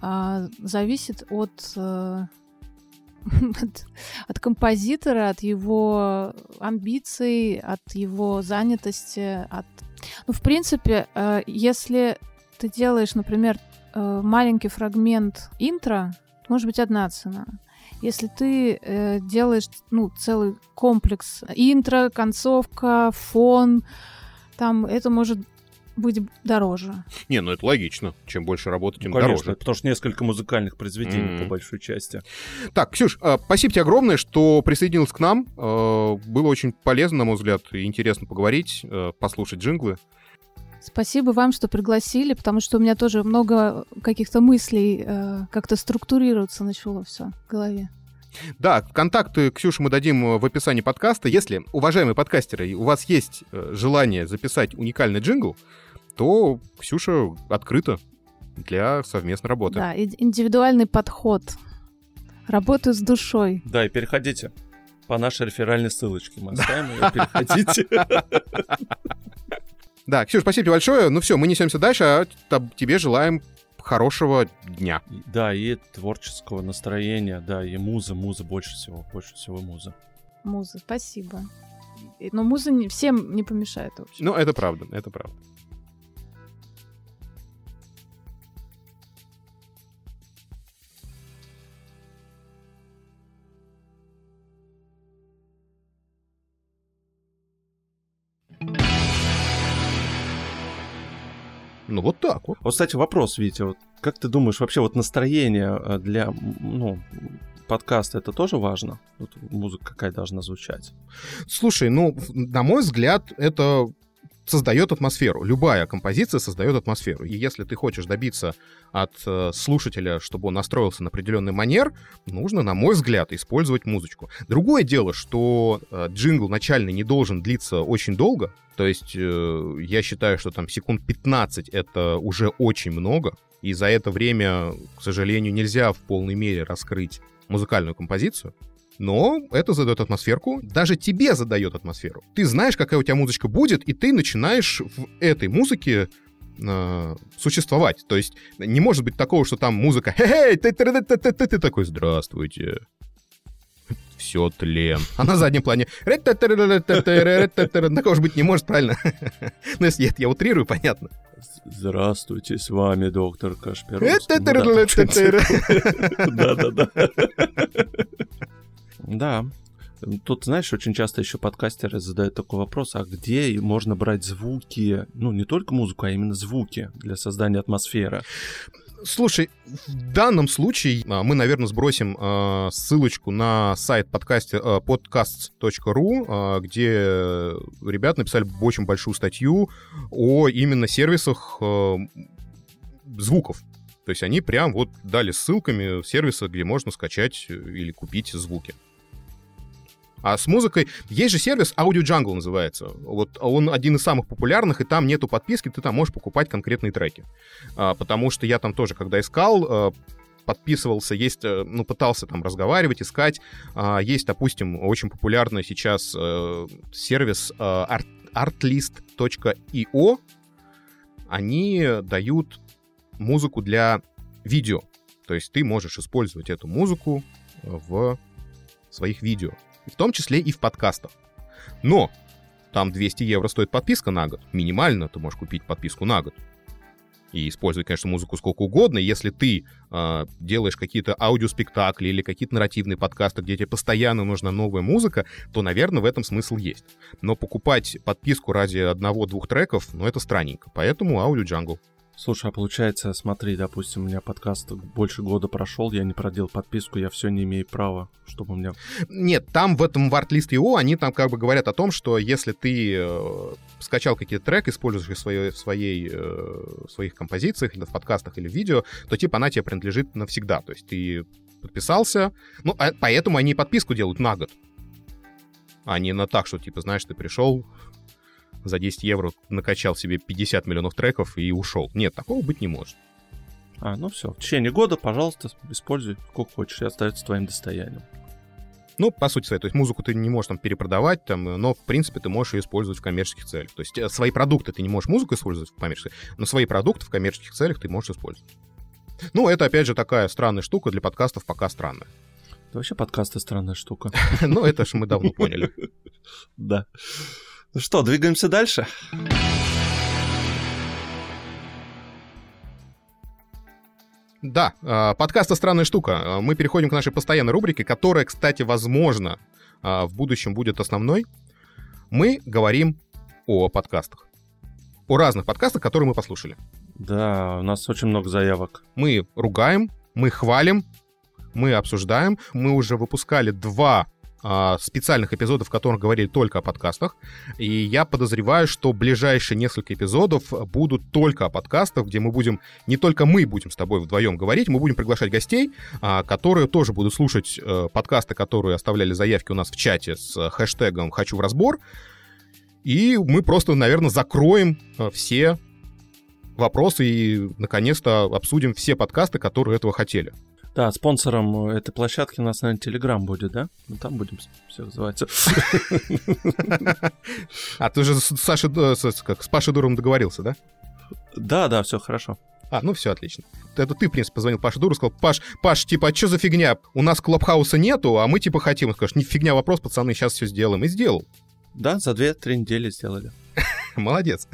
А, зависит от, э, (laughs) от, от композитора, от его амбиций, от его занятости, от... Ну, в принципе, если ты делаешь, например, маленький фрагмент интро, может быть одна цена. Если ты э, делаешь ну, целый комплекс интро, концовка, фон, там это может быть дороже. Не, ну это логично. Чем больше работы, тем Ну, конечно, дороже. потому что несколько музыкальных произведений, Мгм. по большой части. Так, Ксюш, э, спасибо тебе огромное, что присоединилась к нам. Э, Было очень полезно, на мой взгляд, и интересно поговорить, э, послушать джинглы. Спасибо вам, что пригласили, потому что у меня тоже много каких-то мыслей, э, как-то структурироваться начало все в голове. Да, контакты Ксюши мы дадим э, в описании подкаста. Если, уважаемые подкастеры, у вас есть э, желание записать уникальный джингл, то Ксюша открыта для совместной работы. Да, индивидуальный подход. Работаю с душой. Да, и переходите по нашей реферальной ссылочке. Мы оставим ее, переходите. (laughs) Да, Ксюш, спасибо тебе большое. Ну все, мы несемся дальше, а тебе желаем хорошего дня. Да, и творческого настроения, да, и музы, музы больше всего, больше всего музы. Муза, спасибо. Но муза не, всем не помешает, в общем. Ну, это правда, это правда. Ну, вот так вот. Вот, кстати, вопрос, Витя, вот как ты думаешь, вообще вот настроение э, для, ну, подкаста это тоже важно? Вот музыка какая должна звучать? Слушай, ну, на мой взгляд, это создает атмосферу. Любая композиция создает атмосферу. И если ты хочешь добиться от э, слушателя, чтобы он настроился на определенный манер, нужно, на мой взгляд, использовать музычку. Другое дело, что э, джингл начальный не должен длиться очень долго. То есть э, я считаю, что там секунд 15 это уже очень много. И за это время, к сожалению, нельзя в полной мере раскрыть музыкальную композицию. Но это задает атмосферку, даже тебе задает атмосферу. Ты знаешь, какая у тебя музычка будет, и ты начинаешь в этой музыке э, существовать. То есть не может быть такого, что там музыка «Хе-хей, ты, ты, ты, ты, ты, ты такой «Здравствуйте». Все тлен. А на заднем плане такого же быть не может, правильно? (laughs) Ну, если я утрирую, понятно. Здравствуйте, с вами доктор Кашпиров. Да-да-да. (laughs) Да. Тут, знаешь, очень часто еще подкастеры задают такой вопрос, а где можно брать звуки, ну, не только музыку, а именно звуки для создания атмосферы? Слушай, в данном случае а, мы, наверное, сбросим э, ссылочку на сайт подкасте, э, где ребята написали очень большую статью о именно сервисах звуков. То есть они прям вот дали ссылками сервиса, где можно скачать или купить звуки. А с музыкой... Есть же сервис Audio Jungle называется. Вот он один из самых популярных, и там нету подписки, ты там можешь покупать конкретные треки. А, потому что я там тоже, когда искал, а, подписывался, есть, э, ну, пытался там разговаривать, искать. А, есть, допустим, очень популярный сейчас а, сервис а, artlist.io. Они дают музыку для видео. То есть ты можешь использовать эту музыку в своих видео в том числе и в подкастах. Но там 200 евро стоит подписка на год. Минимально ты можешь купить подписку на год. И использовать, конечно, музыку сколько угодно. Если ты э, делаешь какие-то аудиоспектакли или какие-то нарративные подкасты, где тебе постоянно нужна новая музыка, то, наверное, в этом смысл есть. Но покупать подписку ради одного-двух треков, ну, это странненько. Поэтому Audio Jungle. Слушай, а получается, смотри, допустим, у меня подкаст больше года прошел, я не проделал подписку, я все не имею права, чтобы у меня... Нет, там в этом Wartlist.io они там как бы говорят о том, что если ты э, скачал какие-то треки, используешь их в, своей, в, э, в своих композициях, или в подкастах, или в видео, то типа она тебе принадлежит навсегда. То есть ты подписался, ну, а, поэтому они подписку делают на год. А не на так, что, типа, знаешь, ты пришел, за 10 евро накачал себе 50 миллионов треков и ушел. Нет, такого быть не может. А, ну все. В течение года, пожалуйста, используй сколько хочешь, и остается твоим достоянием. Ну, по сути своей, то есть музыку ты не можешь там перепродавать, там, но, в принципе, ты можешь ее использовать в коммерческих целях. То есть э, свои продукты ты не можешь музыку использовать в коммерческих, но свои продукты в коммерческих целях ты можешь использовать. Ну, это, опять же, такая странная штука для подкастов пока странная. Это вообще подкасты странная штука. (laughs) Ну, это же мы давно поняли. (laughs) Да. Ну что, двигаемся дальше? Да, а, подкаст «Странная штука». А, мы переходим к нашей постоянной рубрике, которая, кстати, возможно, а, в будущем будет основной. Мы говорим о подкастах. О разных подкастах, которые мы послушали. Да, у нас очень много заявок. Мы ругаем, мы хвалим, мы обсуждаем. Мы уже выпускали два а, специальных эпизодов, в которых говорили только о подкастах. И я подозреваю, что ближайшие несколько эпизодов будут только о подкастах, где мы будем, не только мы будем с тобой вдвоем говорить, мы будем приглашать гостей, а, которые тоже будут слушать э, подкасты, которые оставляли заявки у нас в чате с хэштегом «Хочу в разбор». И мы просто, наверное, закроем э, все вопросы и, наконец-то, обсудим все подкасты, которые этого хотели. Да, спонсором этой площадки у нас, наверное, Телеграм будет, да? Ну, там будем все называться. А ты же с Сашей, э, как, с Пашей Дуром договорился, да? Да, да, все хорошо. А, ну все, отлично. Это ты, в принципе, позвонил Паше Дуру, сказал, Паш, Паш, типа, а что за фигня? У нас клабхауса нету, а мы, типа, хотим. Он скажет, не фигня вопрос, пацаны, сейчас все сделаем. И сделал. Да, за 2-3 недели сделали. (laughs) Молодец.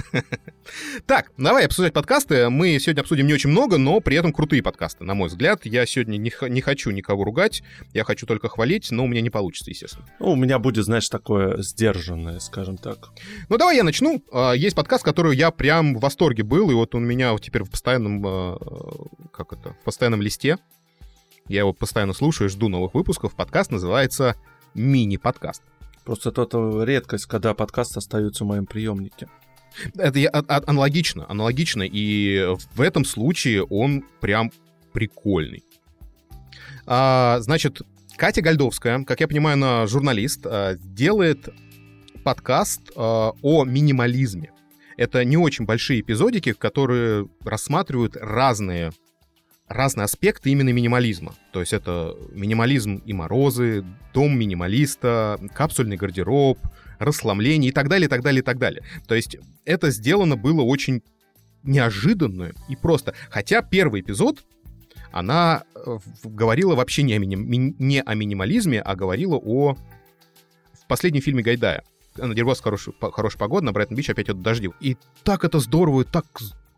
так, давай обсуждать подкасты. Мы сегодня обсудим не очень много, но при этом крутые подкасты, на мой взгляд. Я сегодня не, не хочу никого ругать, я хочу только хвалить, но у меня не получится, естественно. Ну, у меня будет, знаешь, такое сдержанное, скажем так. Ну, давай я начну. А, есть подкаст, который я прям в восторге был, и вот он у меня теперь в постоянном, а, как это, в постоянном листе. Я его постоянно слушаю, жду новых выпусков. Подкаст называется «Мини-подкаст». Просто это редкость, когда подкасты остаются в моем приемнике. Это я, а, а, аналогично, аналогично, и в этом случае он прям прикольный. А, значит, Катя Гальдовская, как я понимаю, она журналист, а, делает подкаст а, о минимализме. Это не очень большие эпизодики, которые рассматривают разные разные аспекты именно минимализма. То есть это минимализм и морозы, дом минималиста, капсульный гардероб, расслабление и так далее, и так далее, и так далее. То есть это сделано было очень неожиданно и просто. Хотя первый эпизод, она э, говорила вообще не о, миним, не о минимализме, а говорила о... В последнем фильме Гайдая. На Дербос хорошая, хорошая погода, на Брайтон-Бич опять от дождей. И так это здорово, и так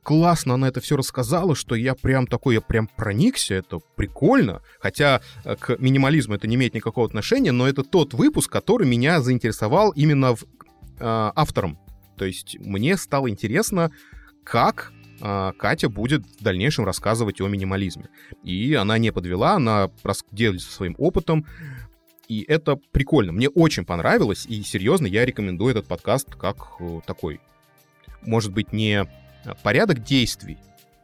классно она это все рассказала, что я прям такой, я прям проникся, это прикольно. Хотя э, к минимализму это не имеет никакого отношения, но это тот выпуск, который меня заинтересовал именно в, э, автором. То есть мне стало интересно, как э, Катя будет в дальнейшем рассказывать о минимализме. И она не подвела, она делится своим опытом. И это прикольно. Мне очень понравилось, и серьезно, я рекомендую этот подкаст как э, такой, может быть, не порядок действий,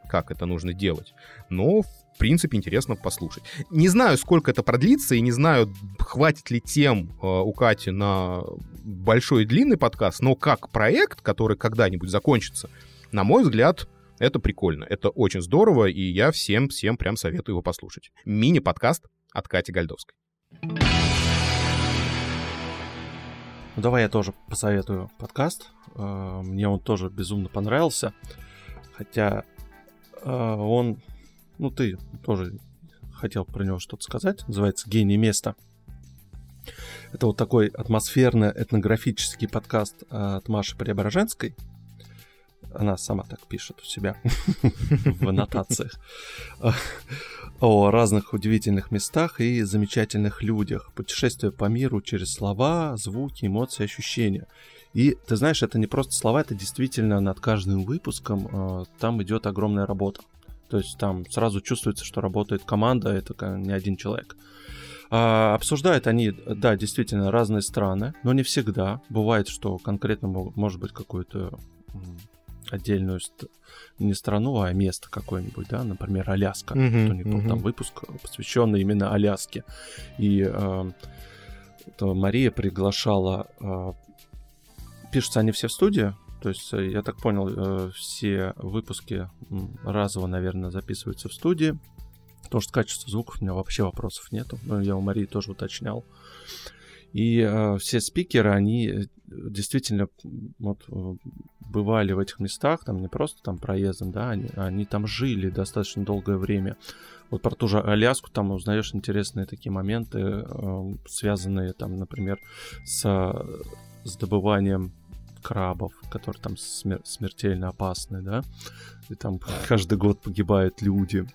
как это нужно делать, но в принципе интересно послушать. Не знаю, сколько это продлится, и не знаю, хватит ли тем э, у Кати на большой и длинный подкаст, но как проект, который когда-нибудь закончится, на мой взгляд, это прикольно, это очень здорово, и я всем-всем прям советую его послушать. Мини-подкаст от Кати Гальдовской. Ну, давай я тоже посоветую подкаст. А, мне он тоже безумно понравился. Хотя а, он... Ну, ты тоже хотел про него что-то сказать. Называется «Гений места». Это вот такой атмосферно-этнографический подкаст от Маши Преображенской. Она сама так пишет у себя (laughs) в аннотациях о разных удивительных местах и замечательных людях. Путешествие по миру через слова, звуки, эмоции, ощущения. И ты знаешь, это не просто слова, это действительно над каждым выпуском э, там идет огромная работа. То есть там сразу чувствуется, что работает команда, это не один человек. А, обсуждают они, да, действительно разные страны, но не всегда. Бывает, что конкретно может быть какой-то отдельную не страну, а место какое-нибудь, да, например, Аляска. Mm-hmm, кто не mm-hmm. там выпуск посвященный именно Аляске. И э, Мария приглашала, э, пишутся они все в студии, то есть, э, я так понял, э, все выпуски разово, наверное, записываются в студии. Потому что качество звуков у меня вообще вопросов нету. Но я у Марии тоже уточнял. И э, все спикеры, они э, действительно вот, э, бывали в этих местах, там не просто там проездом, да, они, они там жили достаточно долгое время. Вот про ту же Аляску там узнаешь интересные такие моменты, э, связанные там, например, с, с добыванием крабов, которые там смер- смертельно опасны, да, и там (laughs) каждый год погибают люди.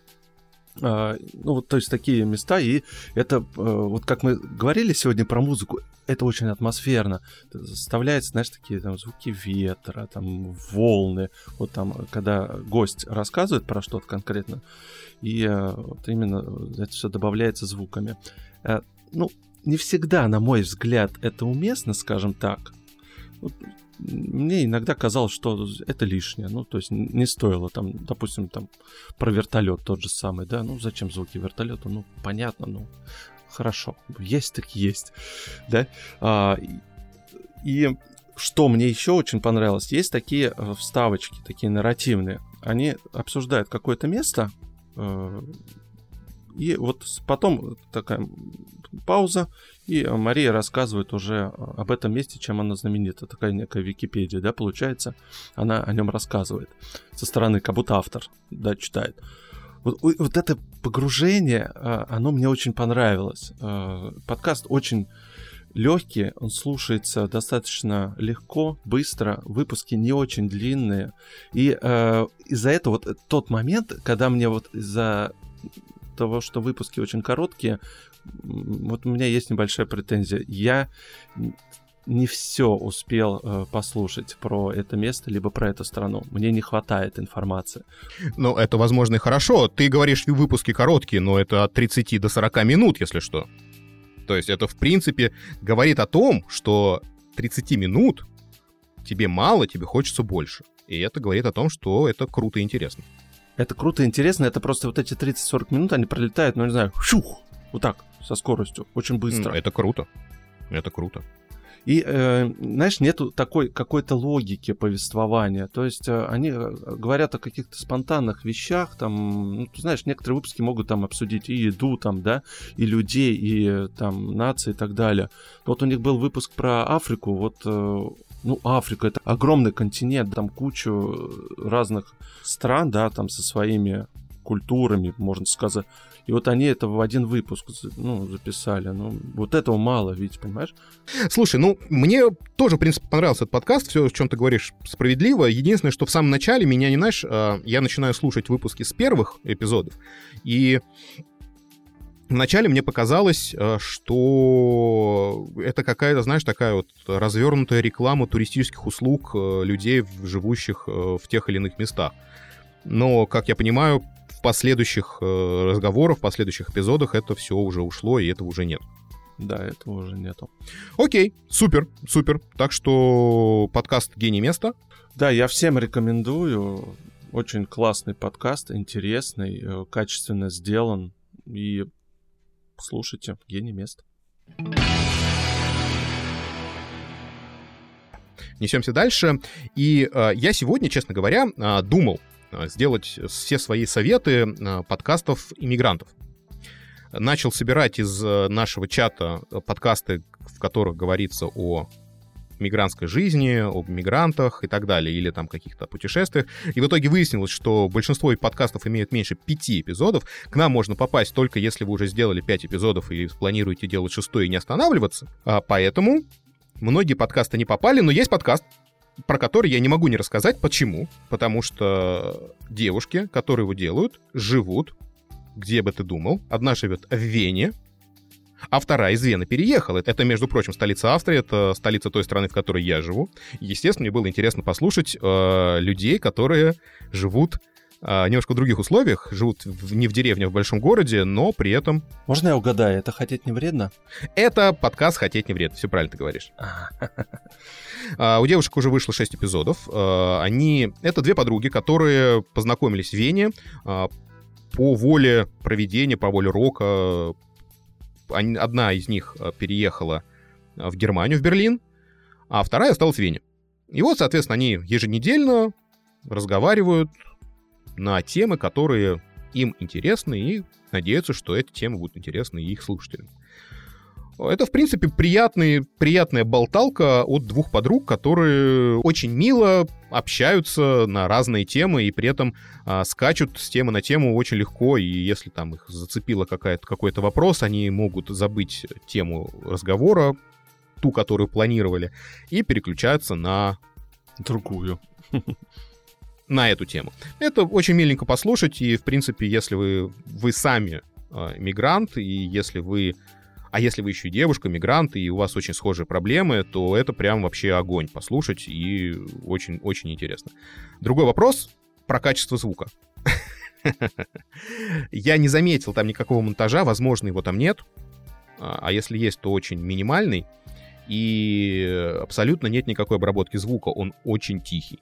А, ну, вот, то есть такие места, и это, э, вот как мы говорили сегодня про музыку, это очень атмосферно. Заставляется, знаешь, такие там звуки ветра, там волны. Вот там, когда гость рассказывает про что-то конкретно, и э, вот именно это все добавляется звуками. Э, ну, не всегда, на мой взгляд, это уместно, скажем так мне иногда казалось, что это лишнее. Ну, то есть не стоило там, допустим, там про вертолет тот же самый, да, ну зачем звуки вертолета? Ну, понятно, ну хорошо, есть так есть, (laughs) да. А, и что мне еще очень понравилось, есть такие э, вставочки, такие нарративные. Они обсуждают какое-то место, э, и вот потом такая пауза, и Мария рассказывает уже об этом месте, чем она знаменита. Такая некая Википедия, да, получается. Она о нем рассказывает. Со стороны, как будто автор, да, читает. Вот, вот это погружение, а, оно мне очень понравилось. Подкаст очень легкий, он слушается достаточно легко, быстро, выпуски не очень длинные. И э, из-за этого вот тот момент, когда мне вот из-за того, что выпуски очень короткие, вот у меня есть небольшая претензия. Я не все успел э, послушать про это место, либо про эту страну. Мне не хватает информации. Ну, это, возможно, и хорошо. Ты говоришь, выпуски короткие, но это от 30 до 40 минут, если что. То есть это, в принципе, говорит о том, что 30 минут тебе мало, тебе хочется больше. И это говорит о том, что это круто и интересно. Это круто и интересно, это просто вот эти 30-40 минут, они пролетают, ну, не знаю, шух, вот так, со скоростью, очень быстро. Это круто. Это круто. И, э, знаешь, нету такой какой-то логики повествования. То есть э, они э, говорят о каких-то спонтанных вещах, там, ну, ты знаешь, некоторые выпуски могут там обсудить и еду, там, да, и людей, и э, там нации и так далее. Вот у них был выпуск про Африку, вот э, ну, Африка это огромный континент, там кучу разных стран, да, там со своими культурами, можно сказать. И вот они это в один выпуск ну, записали. Ну, вот этого мало, ведь, понимаешь? Слушай, ну, мне тоже, в принципе, понравился этот подкаст. Все, о чем ты говоришь, справедливо. Единственное, что в самом начале меня, не знаешь, а, я начинаю слушать выпуски с первых эпизодов. И Вначале мне показалось, а, что это какая-то, знаешь, такая вот развернутая реклама туристических услуг а, людей, живущих в тех или иных местах. Но, как я понимаю, последующих э, разговорах, в последующих эпизодах это все уже ушло, и этого уже нет. Да, этого уже нету. Окей, супер, супер. Так что подкаст «Гений места». Да, я всем рекомендую. Очень классный подкаст, интересный, э, качественно сделан. И слушайте «Гений места». Несемся дальше. И э, я сегодня, честно говоря, э, думал, Э, сделать все свои советы э, подкастов иммигрантов. Начал собирать из э, нашего чата подкасты, в которых говорится о мигрантской жизни, об мигрантах и так далее, или там каких-то путешествиях. И в итоге выяснилось, что большинство подкастов имеют меньше пяти эпизодов. К нам можно попасть только если вы уже сделали пять эпизодов и планируете делать шестой и не останавливаться. А поэтому многие подкасты не попали, но есть подкаст, про который я не могу не рассказать. Почему? Потому что девушки, которые его делают, живут, где бы ты думал. Одна живет в Вене, а вторая из Вены переехала. Это, между прочим, столица Австрии, это столица той страны, в которой я живу. Естественно, мне было интересно послушать э, людей, которые живут э, немножко в других условиях, живут в, не в деревне, а в большом городе, но при этом... Можно я угадаю, это хотеть не вредно? Это подкаст «Хотеть не вредно», все правильно ты говоришь. (laughs) А, у девушек уже вышло 6 эпизодов. А, они... Это две подруги, которые познакомились в Вене а, по воле проведения, по воле рока. Одна из них переехала в Германию, в Берлин, а вторая осталась в Вене. И вот, соответственно, они еженедельно разговаривают на темы, которые им интересны, и надеются, что эти темы будут интересны их слушателям. Это, в принципе, приятный, приятная болталка от двух подруг, которые очень мило общаются на разные темы и при этом а, скачут с темы на тему очень легко. И если там их зацепило какой-то вопрос, они могут забыть тему разговора, ту, которую планировали, и переключаться на другую. (laughs) На эту тему. Это очень миленько послушать, и, в принципе, если вы, вы сами э, мигрант, и если вы а если вы еще девушка, мигрант, и у вас очень схожие проблемы, то это прям вообще огонь послушать, и очень-очень интересно. Другой вопрос про качество звука. (laughs) Я не заметил там никакого монтажа, возможно, его там нет. А, а если есть, то очень минимальный. И абсолютно нет никакой обработки звука, он очень тихий.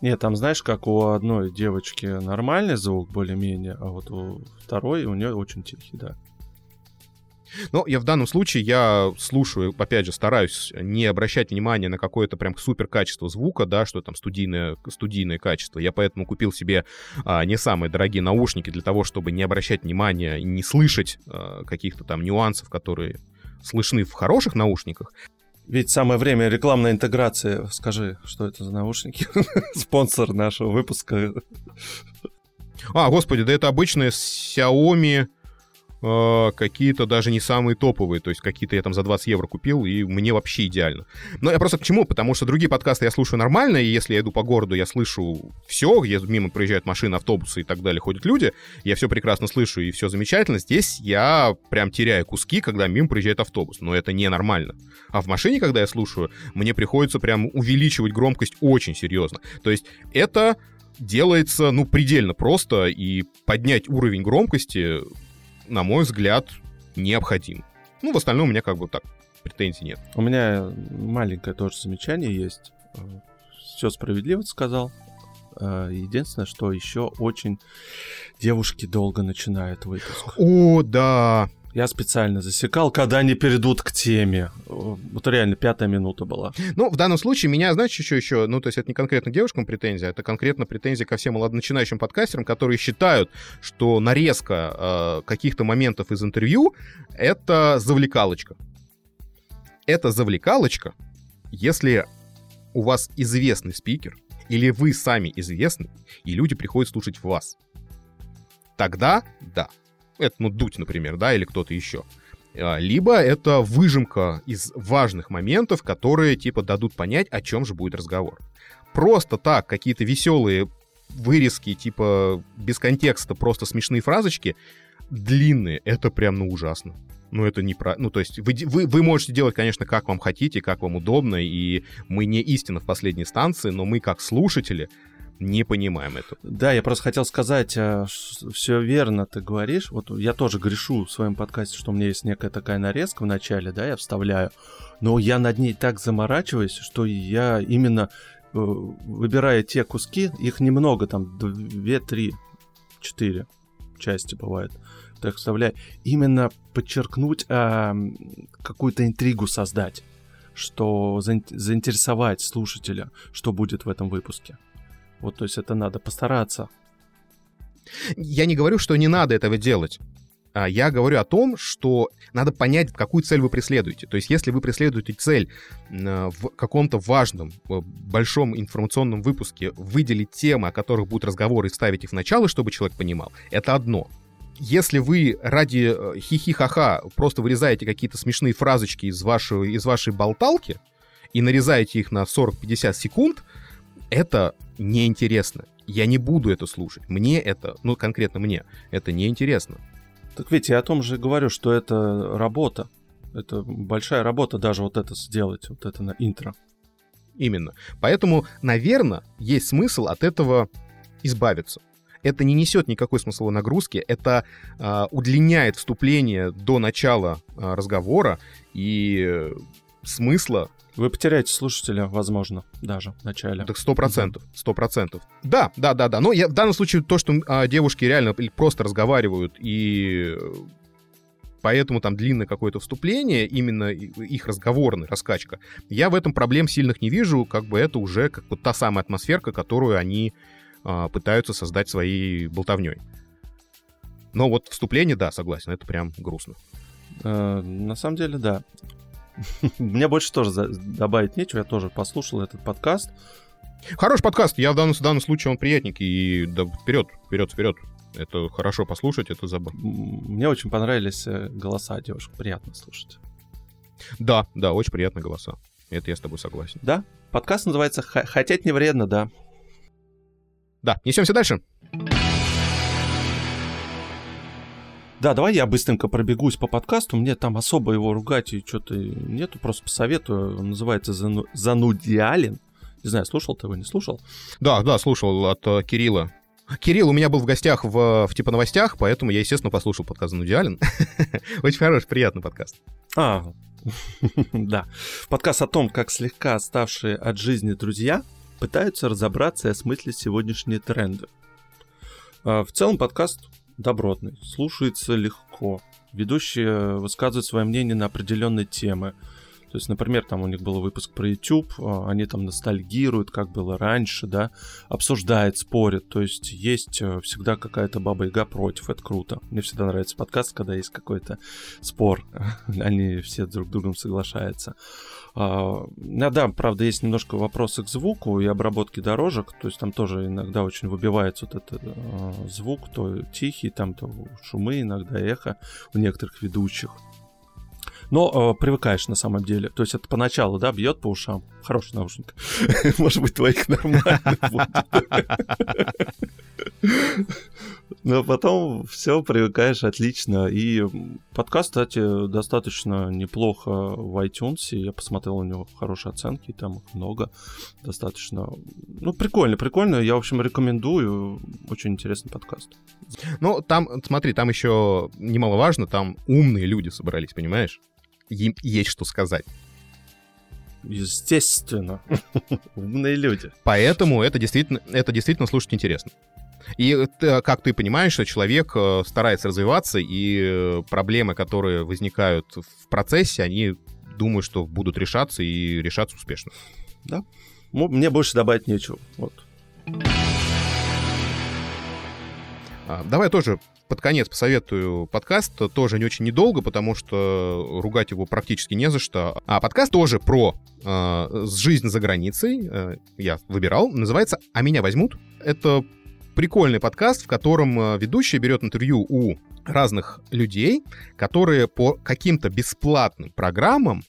Нет, там знаешь, как у одной девочки нормальный звук более-менее, а вот у второй у нее очень тихий, да. Но я в данном случае я слушаю, опять же, стараюсь не обращать внимания на какое-то прям супер качество звука, да, что там студийное, студийное качество. Я поэтому купил себе а, не самые дорогие наушники для того, чтобы не обращать внимания и не слышать а, каких-то там нюансов, которые слышны в хороших наушниках. Ведь самое время рекламной интеграции. Скажи, что это за наушники? (laughs) Спонсор нашего выпуска. А, господи, да это обычные Xiaomi э, какие-то даже не самые топовые, то есть какие-то я там за 20 евро купил, и мне вообще идеально. Но я просто к чему? Потому что другие подкасты я слушаю нормально, и если я иду по городу, я слышу все, где мимо проезжают машины, автобусы и так далее, ходят люди, я все прекрасно слышу, и все замечательно. Здесь я прям теряю куски, когда мимо проезжает автобус, но это ненормально. А в машине, когда я слушаю, мне приходится прям увеличивать громкость очень серьезно. То есть это делается, ну, предельно просто, и поднять уровень громкости на мой взгляд, необходим. Ну, в остальном у меня как бы так претензий нет. У меня маленькое тоже замечание есть. Все справедливо сказал. Э, единственное, что еще очень девушки долго начинают выпуск. О, да. Я специально засекал, когда они перейдут к теме. Вот реально пятая минута была. Ну, в данном случае меня, знаете, еще еще, ну, то есть это не конкретно девушкам претензия, это конкретно претензия ко всем начинающим подкастерам, которые считают, что нарезка э, каких-то моментов из интервью — это завлекалочка. Это завлекалочка, если у вас известный спикер, или вы сами известны, и люди приходят слушать вас. Тогда да, это, ну, Дудь, например, да, или кто-то еще. А, либо это выжимка из важных моментов, которые, типа, дадут понять, о чем же будет разговор. Просто так, какие-то веселые вырезки, типа, без контекста, просто смешные фразочки, длинные, это прям, ну, ужасно. Ну, это не про... Ну, то есть вы, вы, вы можете делать, конечно, как вам хотите, как вам удобно, и мы не истина в последней станции, но мы, как слушатели, не понимаем это. Да, я просто хотел сказать, э, все верно ты говоришь. Вот я тоже грешу в своем подкасте, что у меня есть некая такая нарезка в начале, да, я вставляю. Но я над ней так заморачиваюсь, что я именно э, выбирая те куски, их немного, там 2, 3, 4 части бывает, так вставляю, именно подчеркнуть, а, какую-то интригу создать что заинтересовать слушателя, что будет в этом выпуске. Вот, то есть это надо постараться. Я не говорю, что не надо этого делать. А я говорю о том, что надо понять, какую цель вы преследуете. То есть, если вы преследуете цель э, в каком-то важном, э, большом информационном выпуске выделить темы, о которых будут разговоры и ставить их в начало, чтобы человек понимал, это одно. Если вы ради э, хихи-ха-ха просто вырезаете какие-то смешные фразочки из, вашего, из вашей болталки и нарезаете их на 40-50 секунд, это неинтересно. Я не буду это слушать. Мне это, ну конкретно мне, это неинтересно. Так ведь я о том же говорю, что это работа. Это большая работа даже вот это сделать, вот это на интро. Именно. Поэтому, наверное, есть смысл от этого избавиться. Это не несет никакой смысловой нагрузки, это э, удлиняет вступление до начала э, разговора, и смысла вы потеряете слушателя, возможно, даже в начале. Так сто процентов, сто процентов. Да, да, да, да. Но я, в данном случае то, что а, девушки реально просто разговаривают и поэтому там длинное какое-то вступление, именно их разговорная раскачка, я в этом проблем сильных не вижу, как бы это уже как бы та самая атмосферка, которую они а, пытаются создать своей болтовней. Но вот вступление, да, согласен, это прям грустно. Э, на самом деле, да. (laughs) Мне больше тоже добавить нечего, я тоже послушал этот подкаст. Хороший подкаст, я в данном, в данном случае он приятненький, и да, вперед, вперед, вперед. Это хорошо послушать, это забавно. Мне очень понравились э, голоса девушек, приятно слушать. Да, да, очень приятные голоса. Это я с тобой согласен. Да, подкаст называется «Хотеть не вредно», да. Да, несемся дальше. Да, давай я быстренько пробегусь по подкасту. Мне там особо его ругать и что-то нету, просто посоветую. Он называется Зану... Занудиален. Не знаю, слушал ты его, не слушал? Да, да, слушал от uh, Кирилла. Кирилл у меня был в гостях в, в типа новостях, поэтому я, естественно, послушал подкаст «Занудиален». (laughs) Очень хороший, приятный подкаст. А, (laughs) да. Подкаст о том, как слегка оставшие от жизни друзья пытаются разобраться и осмыслить сегодняшние тренды. А, в целом подкаст добротный, слушается легко. Ведущие высказывают свое мнение на определенные темы. То есть, например, там у них был выпуск про YouTube, а, они там ностальгируют, как было раньше, да, обсуждают, спорят. То есть есть э, всегда какая-то баба-яга против, это круто. Мне всегда нравится подкаст, когда есть какой-то спор, (laughs) они все друг с другом соглашаются. А, да, правда, есть немножко вопросы к звуку и обработке дорожек, то есть там тоже иногда очень выбивается вот этот э, звук, то тихий, там то шумы, иногда эхо у некоторых ведущих. Но э, привыкаешь на самом деле. То есть это поначалу, да, бьет по ушам. Хороший наушник. (laughs) Может быть, твоих нормально Но потом все привыкаешь отлично. И подкаст, кстати, достаточно неплохо в iTunes. Я посмотрел у него хорошие оценки, там их много. Достаточно. Ну, прикольно, прикольно. Я, в общем, рекомендую. Очень интересный подкаст. Ну, там, смотри, там еще немаловажно, там умные люди собрались, понимаешь? Им есть что сказать. Естественно. (laughs) Умные люди. Поэтому это действительно, это действительно слушать интересно. И как ты понимаешь, человек э, старается развиваться, и э, проблемы, которые возникают в процессе, они думают, что будут решаться и решаться успешно. Да. Мне больше добавить нечего. Вот. А, давай тоже под конец посоветую подкаст, тоже не очень недолго, потому что ругать его практически не за что. А подкаст тоже про э, жизнь за границей, э, я выбирал, называется «А меня возьмут». Это прикольный подкаст, в котором э, ведущий берет интервью у разных людей, которые по каким-то бесплатным программам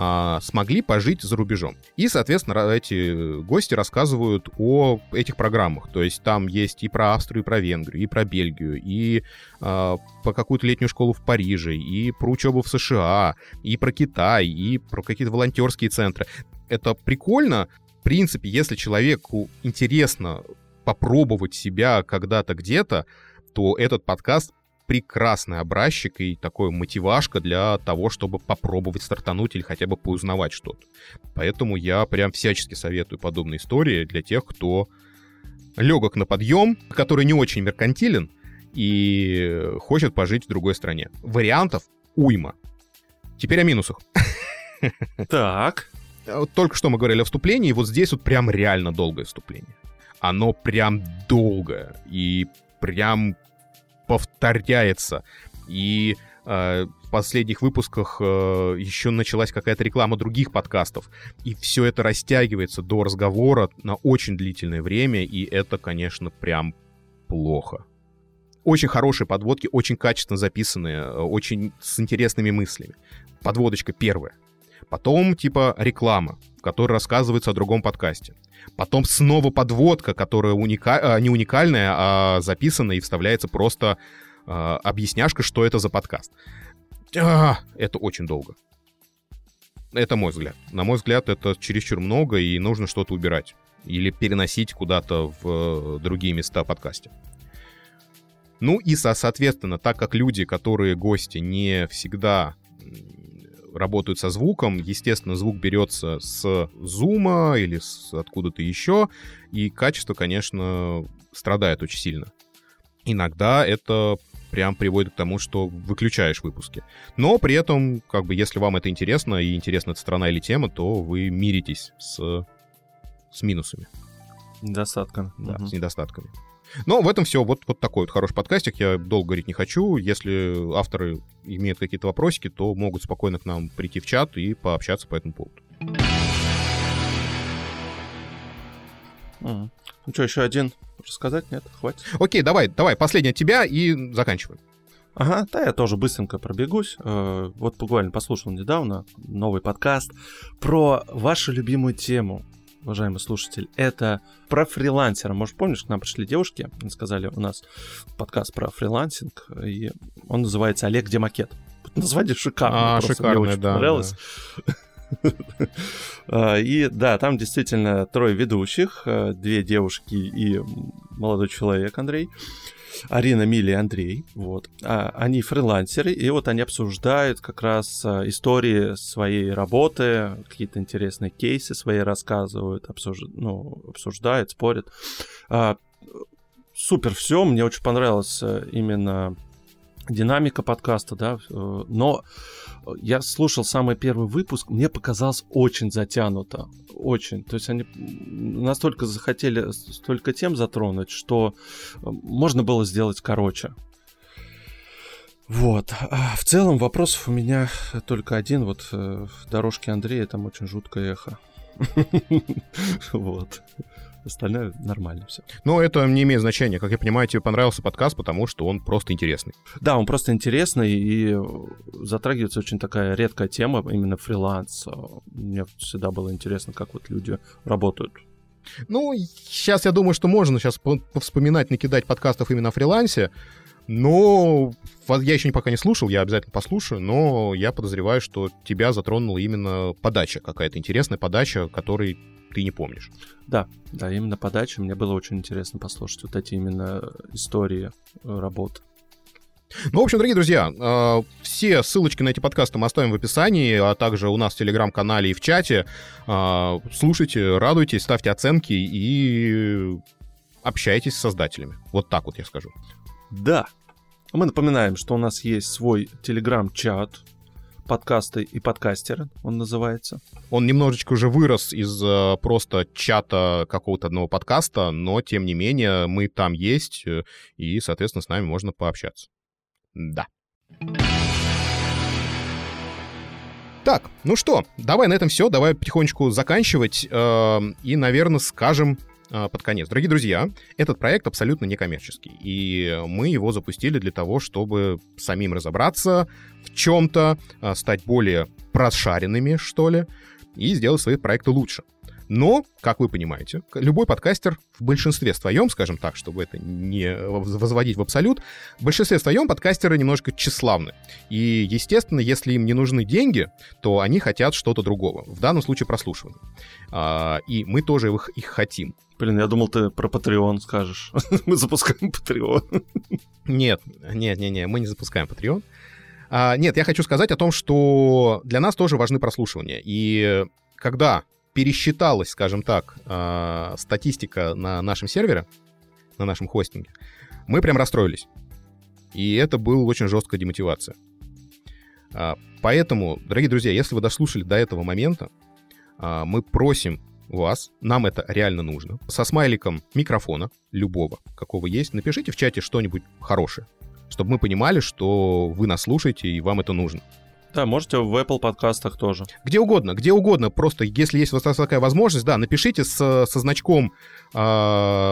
а, смогли пожить за рубежом. И, соответственно, эти гости рассказывают о этих программах. То есть там есть и про Австрию, и про Венгрию, и про Бельгию, и а, по какую-то летнюю школу в Париже, и про учебу в США, и про Китай, и про какие-то волонтерские центры. Это прикольно. В принципе, если человеку интересно попробовать себя когда-то где-то, то этот подкаст прекрасный образчик и такой мотивашка для того, чтобы попробовать стартануть или хотя бы поузнавать что-то. Поэтому я прям всячески советую подобные истории для тех, кто легок на подъем, который не очень меркантилен и хочет пожить в другой стране. Вариантов уйма. Теперь о минусах. (laughs) Так. Только что мы говорили о вступлении, и вот здесь вот прям реально долгое вступление. Оно прям долгое и прям повторяется. И э, в последних выпусках э, еще началась какая-то реклама других подкастов. И все это растягивается до разговора на очень длительное время, и это, конечно, прям плохо. Очень хорошие подводки, очень качественно записанные, э, очень с интересными мыслями. Подводочка первая. Потом, типа, реклама, в которой рассказывается о другом подкасте. Потом снова подводка, которая уника... А, не уникальная, а записана и вставляется просто э, объясняшка, что это за подкаст. А, это очень долго. Это мой взгляд. На мой взгляд, это чересчур много, и нужно что-то убирать. Или переносить куда-то в э, другие места подкасте. Ну и, соответственно, так как люди, которые гости, не всегда работают со звуком. Естественно, звук берется с зума или с откуда-то еще, и качество, конечно, страдает очень сильно. Иногда это прям приводит к тому, что выключаешь выпуски. Но при этом, как бы, если вам это интересно, и интересна эта страна или тема, то вы миритесь с, с минусами. Недостатками. Да, угу. с недостатками. Но в этом все. Вот, вот такой вот хороший подкастик. Я долго говорить не хочу. Если авторы имеют какие-то вопросики, то могут спокойно к нам прийти в чат и пообщаться по этому поводу. Mm. Ну что, еще один рассказать? Нет, хватит. Окей, давай, давай, последний от тебя и заканчиваем. Ага, да, я тоже быстренько пробегусь. Э, вот буквально послушал недавно новый подкаст про вашу любимую тему уважаемый слушатель, это про фрилансера. Может, помнишь, к нам пришли девушки, сказали, у нас подкаст про фрилансинг, и он называется «Олег, где макет?». Название шикарное, а, шикарное, мне очень да, понравилось. Да. (laughs) А, и да, там действительно трое ведущих, э, две девушки и молодой человек Андрей. Арина, Мили и Андрей. Вот. А, они фрилансеры, и вот они обсуждают как раз а, истории своей работы, какие-то интересные кейсы свои рассказывают, обсуж... ну, обсуждают, спорят. А, супер все, мне очень понравилось э, именно динамика подкаста, да, э, но я слушал самый первый выпуск, мне показалось очень затянуто, очень. То есть они настолько захотели столько тем затронуть, что э, можно было сделать короче. Вот. А в целом вопросов у меня только один. Вот э, в дорожке Андрея там очень жуткое эхо. (laughs) Вот. Остальное нормально все. Но это не имеет значения. Как я понимаю, тебе понравился подкаст, потому что он просто интересный. Да, он просто интересный и затрагивается очень такая редкая тема, именно фриланс. Мне всегда было интересно, как вот люди работают ну, сейчас я думаю, что можно сейчас повспоминать, накидать подкастов именно о фрилансе. Но я еще пока не слушал, я обязательно послушаю, но я подозреваю, что тебя затронула именно подача, какая-то интересная подача, которой ты не помнишь. Да, да, именно подача. Мне было очень интересно послушать вот эти именно истории э, работ. Ну, в общем, дорогие друзья, э, все ссылочки на эти подкасты мы оставим в описании, а также у нас в Телеграм-канале и в чате. Э, слушайте, радуйтесь, ставьте оценки и общайтесь с создателями. Вот так вот я скажу. Да. Мы напоминаем, что у нас есть свой телеграм-чат, подкасты и подкастеры, он называется. Он немножечко уже вырос из э, просто чата какого-то одного подкаста, но тем не менее мы там есть, э, и, соответственно, с нами можно пообщаться. Да. Так, ну что, давай на этом все, давай потихонечку заканчивать э, и, наверное, скажем под конец. Дорогие друзья, этот проект абсолютно некоммерческий, и мы его запустили для того, чтобы самим разобраться в чем-то, э, стать более прошаренными, что ли, и сделать свои проекты лучше. Но, как вы понимаете, любой подкастер в большинстве своем, скажем так, чтобы это не возводить в абсолют, в большинстве своем подкастеры немножко тщеславны. И, естественно, если им не нужны деньги, то они хотят что-то другого. В данном случае прослушивания. А, и мы тоже их хотим. Блин, я думал, ты про Patreon скажешь. (laughs) мы запускаем Patreon. нет, нет, нет, нет, мы не запускаем Patreon. А, нет, я хочу сказать о том, что для нас тоже важны прослушивания. И когда пересчиталась, скажем так, э, статистика на нашем сервере, на нашем хостинге, мы прям расстроились. И это была очень жесткая демотивация. А, поэтому, дорогие друзья, если вы дослушали до этого момента, а, мы просим вас, нам это реально нужно, со смайликом микрофона, любого, какого есть, напишите в чате что-нибудь хорошее, чтобы мы понимали, что вы нас слушаете и вам это нужно. Да, можете в Apple подкастах тоже. Где угодно, где угодно. Просто, если есть у вас такая возможность, да, напишите с, со значком э,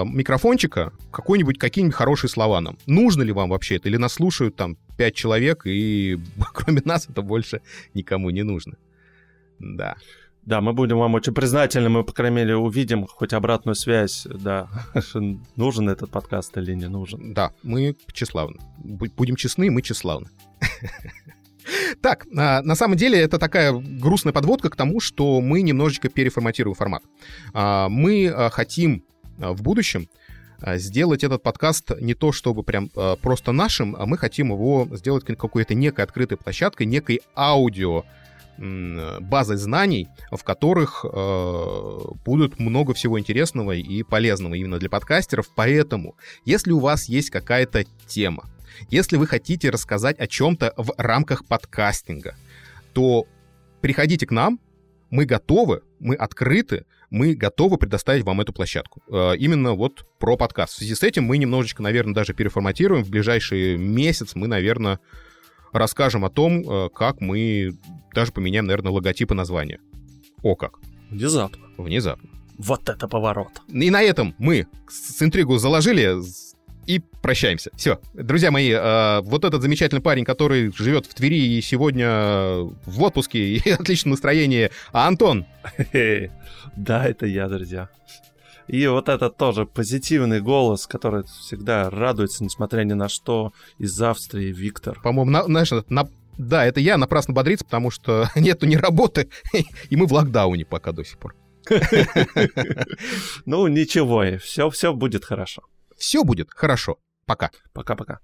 микрофончика какой-нибудь, какие-нибудь хорошие слова нам. Нужно ли вам вообще это? Или нас слушают там пять человек, и (laughs) кроме нас это больше никому не нужно. Да. Да, мы будем вам очень признательны, мы, по крайней мере, увидим хоть обратную связь, да, (laughs) нужен этот подкаст или не нужен. Да, мы тщеславны. Будем честны, мы тщеславны. (laughs) Так, а, на самом деле это такая грустная подводка к тому, что мы немножечко переформатируем формат. А, мы а, хотим в будущем сделать этот подкаст не то чтобы прям просто нашим, а мы хотим его сделать какой-то некой открытой площадкой, некой аудио базой знаний, в которых э, будут много всего интересного и полезного именно для подкастеров. Поэтому, если у вас есть какая-то тема, если вы хотите рассказать о чем-то в рамках подкастинга, то приходите к нам, мы готовы, мы открыты, мы готовы предоставить вам эту площадку. Э, именно вот про подкаст. В связи с этим мы немножечко, наверное, даже переформатируем. В ближайший месяц мы, наверное, расскажем о том, э, как мы даже поменяем, наверное, логотип и название. О как. Внезапно. Внезапно. Вот это поворот. И на этом мы с интригу заложили, и прощаемся. Все. Друзья мои, э, вот этот замечательный парень, который живет в Твери и сегодня в отпуске (laughs) и отличном настроении, а Антон. (laughs) Да, это я, друзья. И вот этот тоже позитивный голос, который всегда радуется, несмотря ни на что, из Австрии, Виктор. По-моему, на, знаешь, на, да, это я напрасно бодрится, потому что (laughs) нету ни работы, (laughs) и мы в локдауне пока до сих пор. (laughs) Ну, ничего, все, все будет хорошо. Все будет хорошо. Пока. Пока-пока.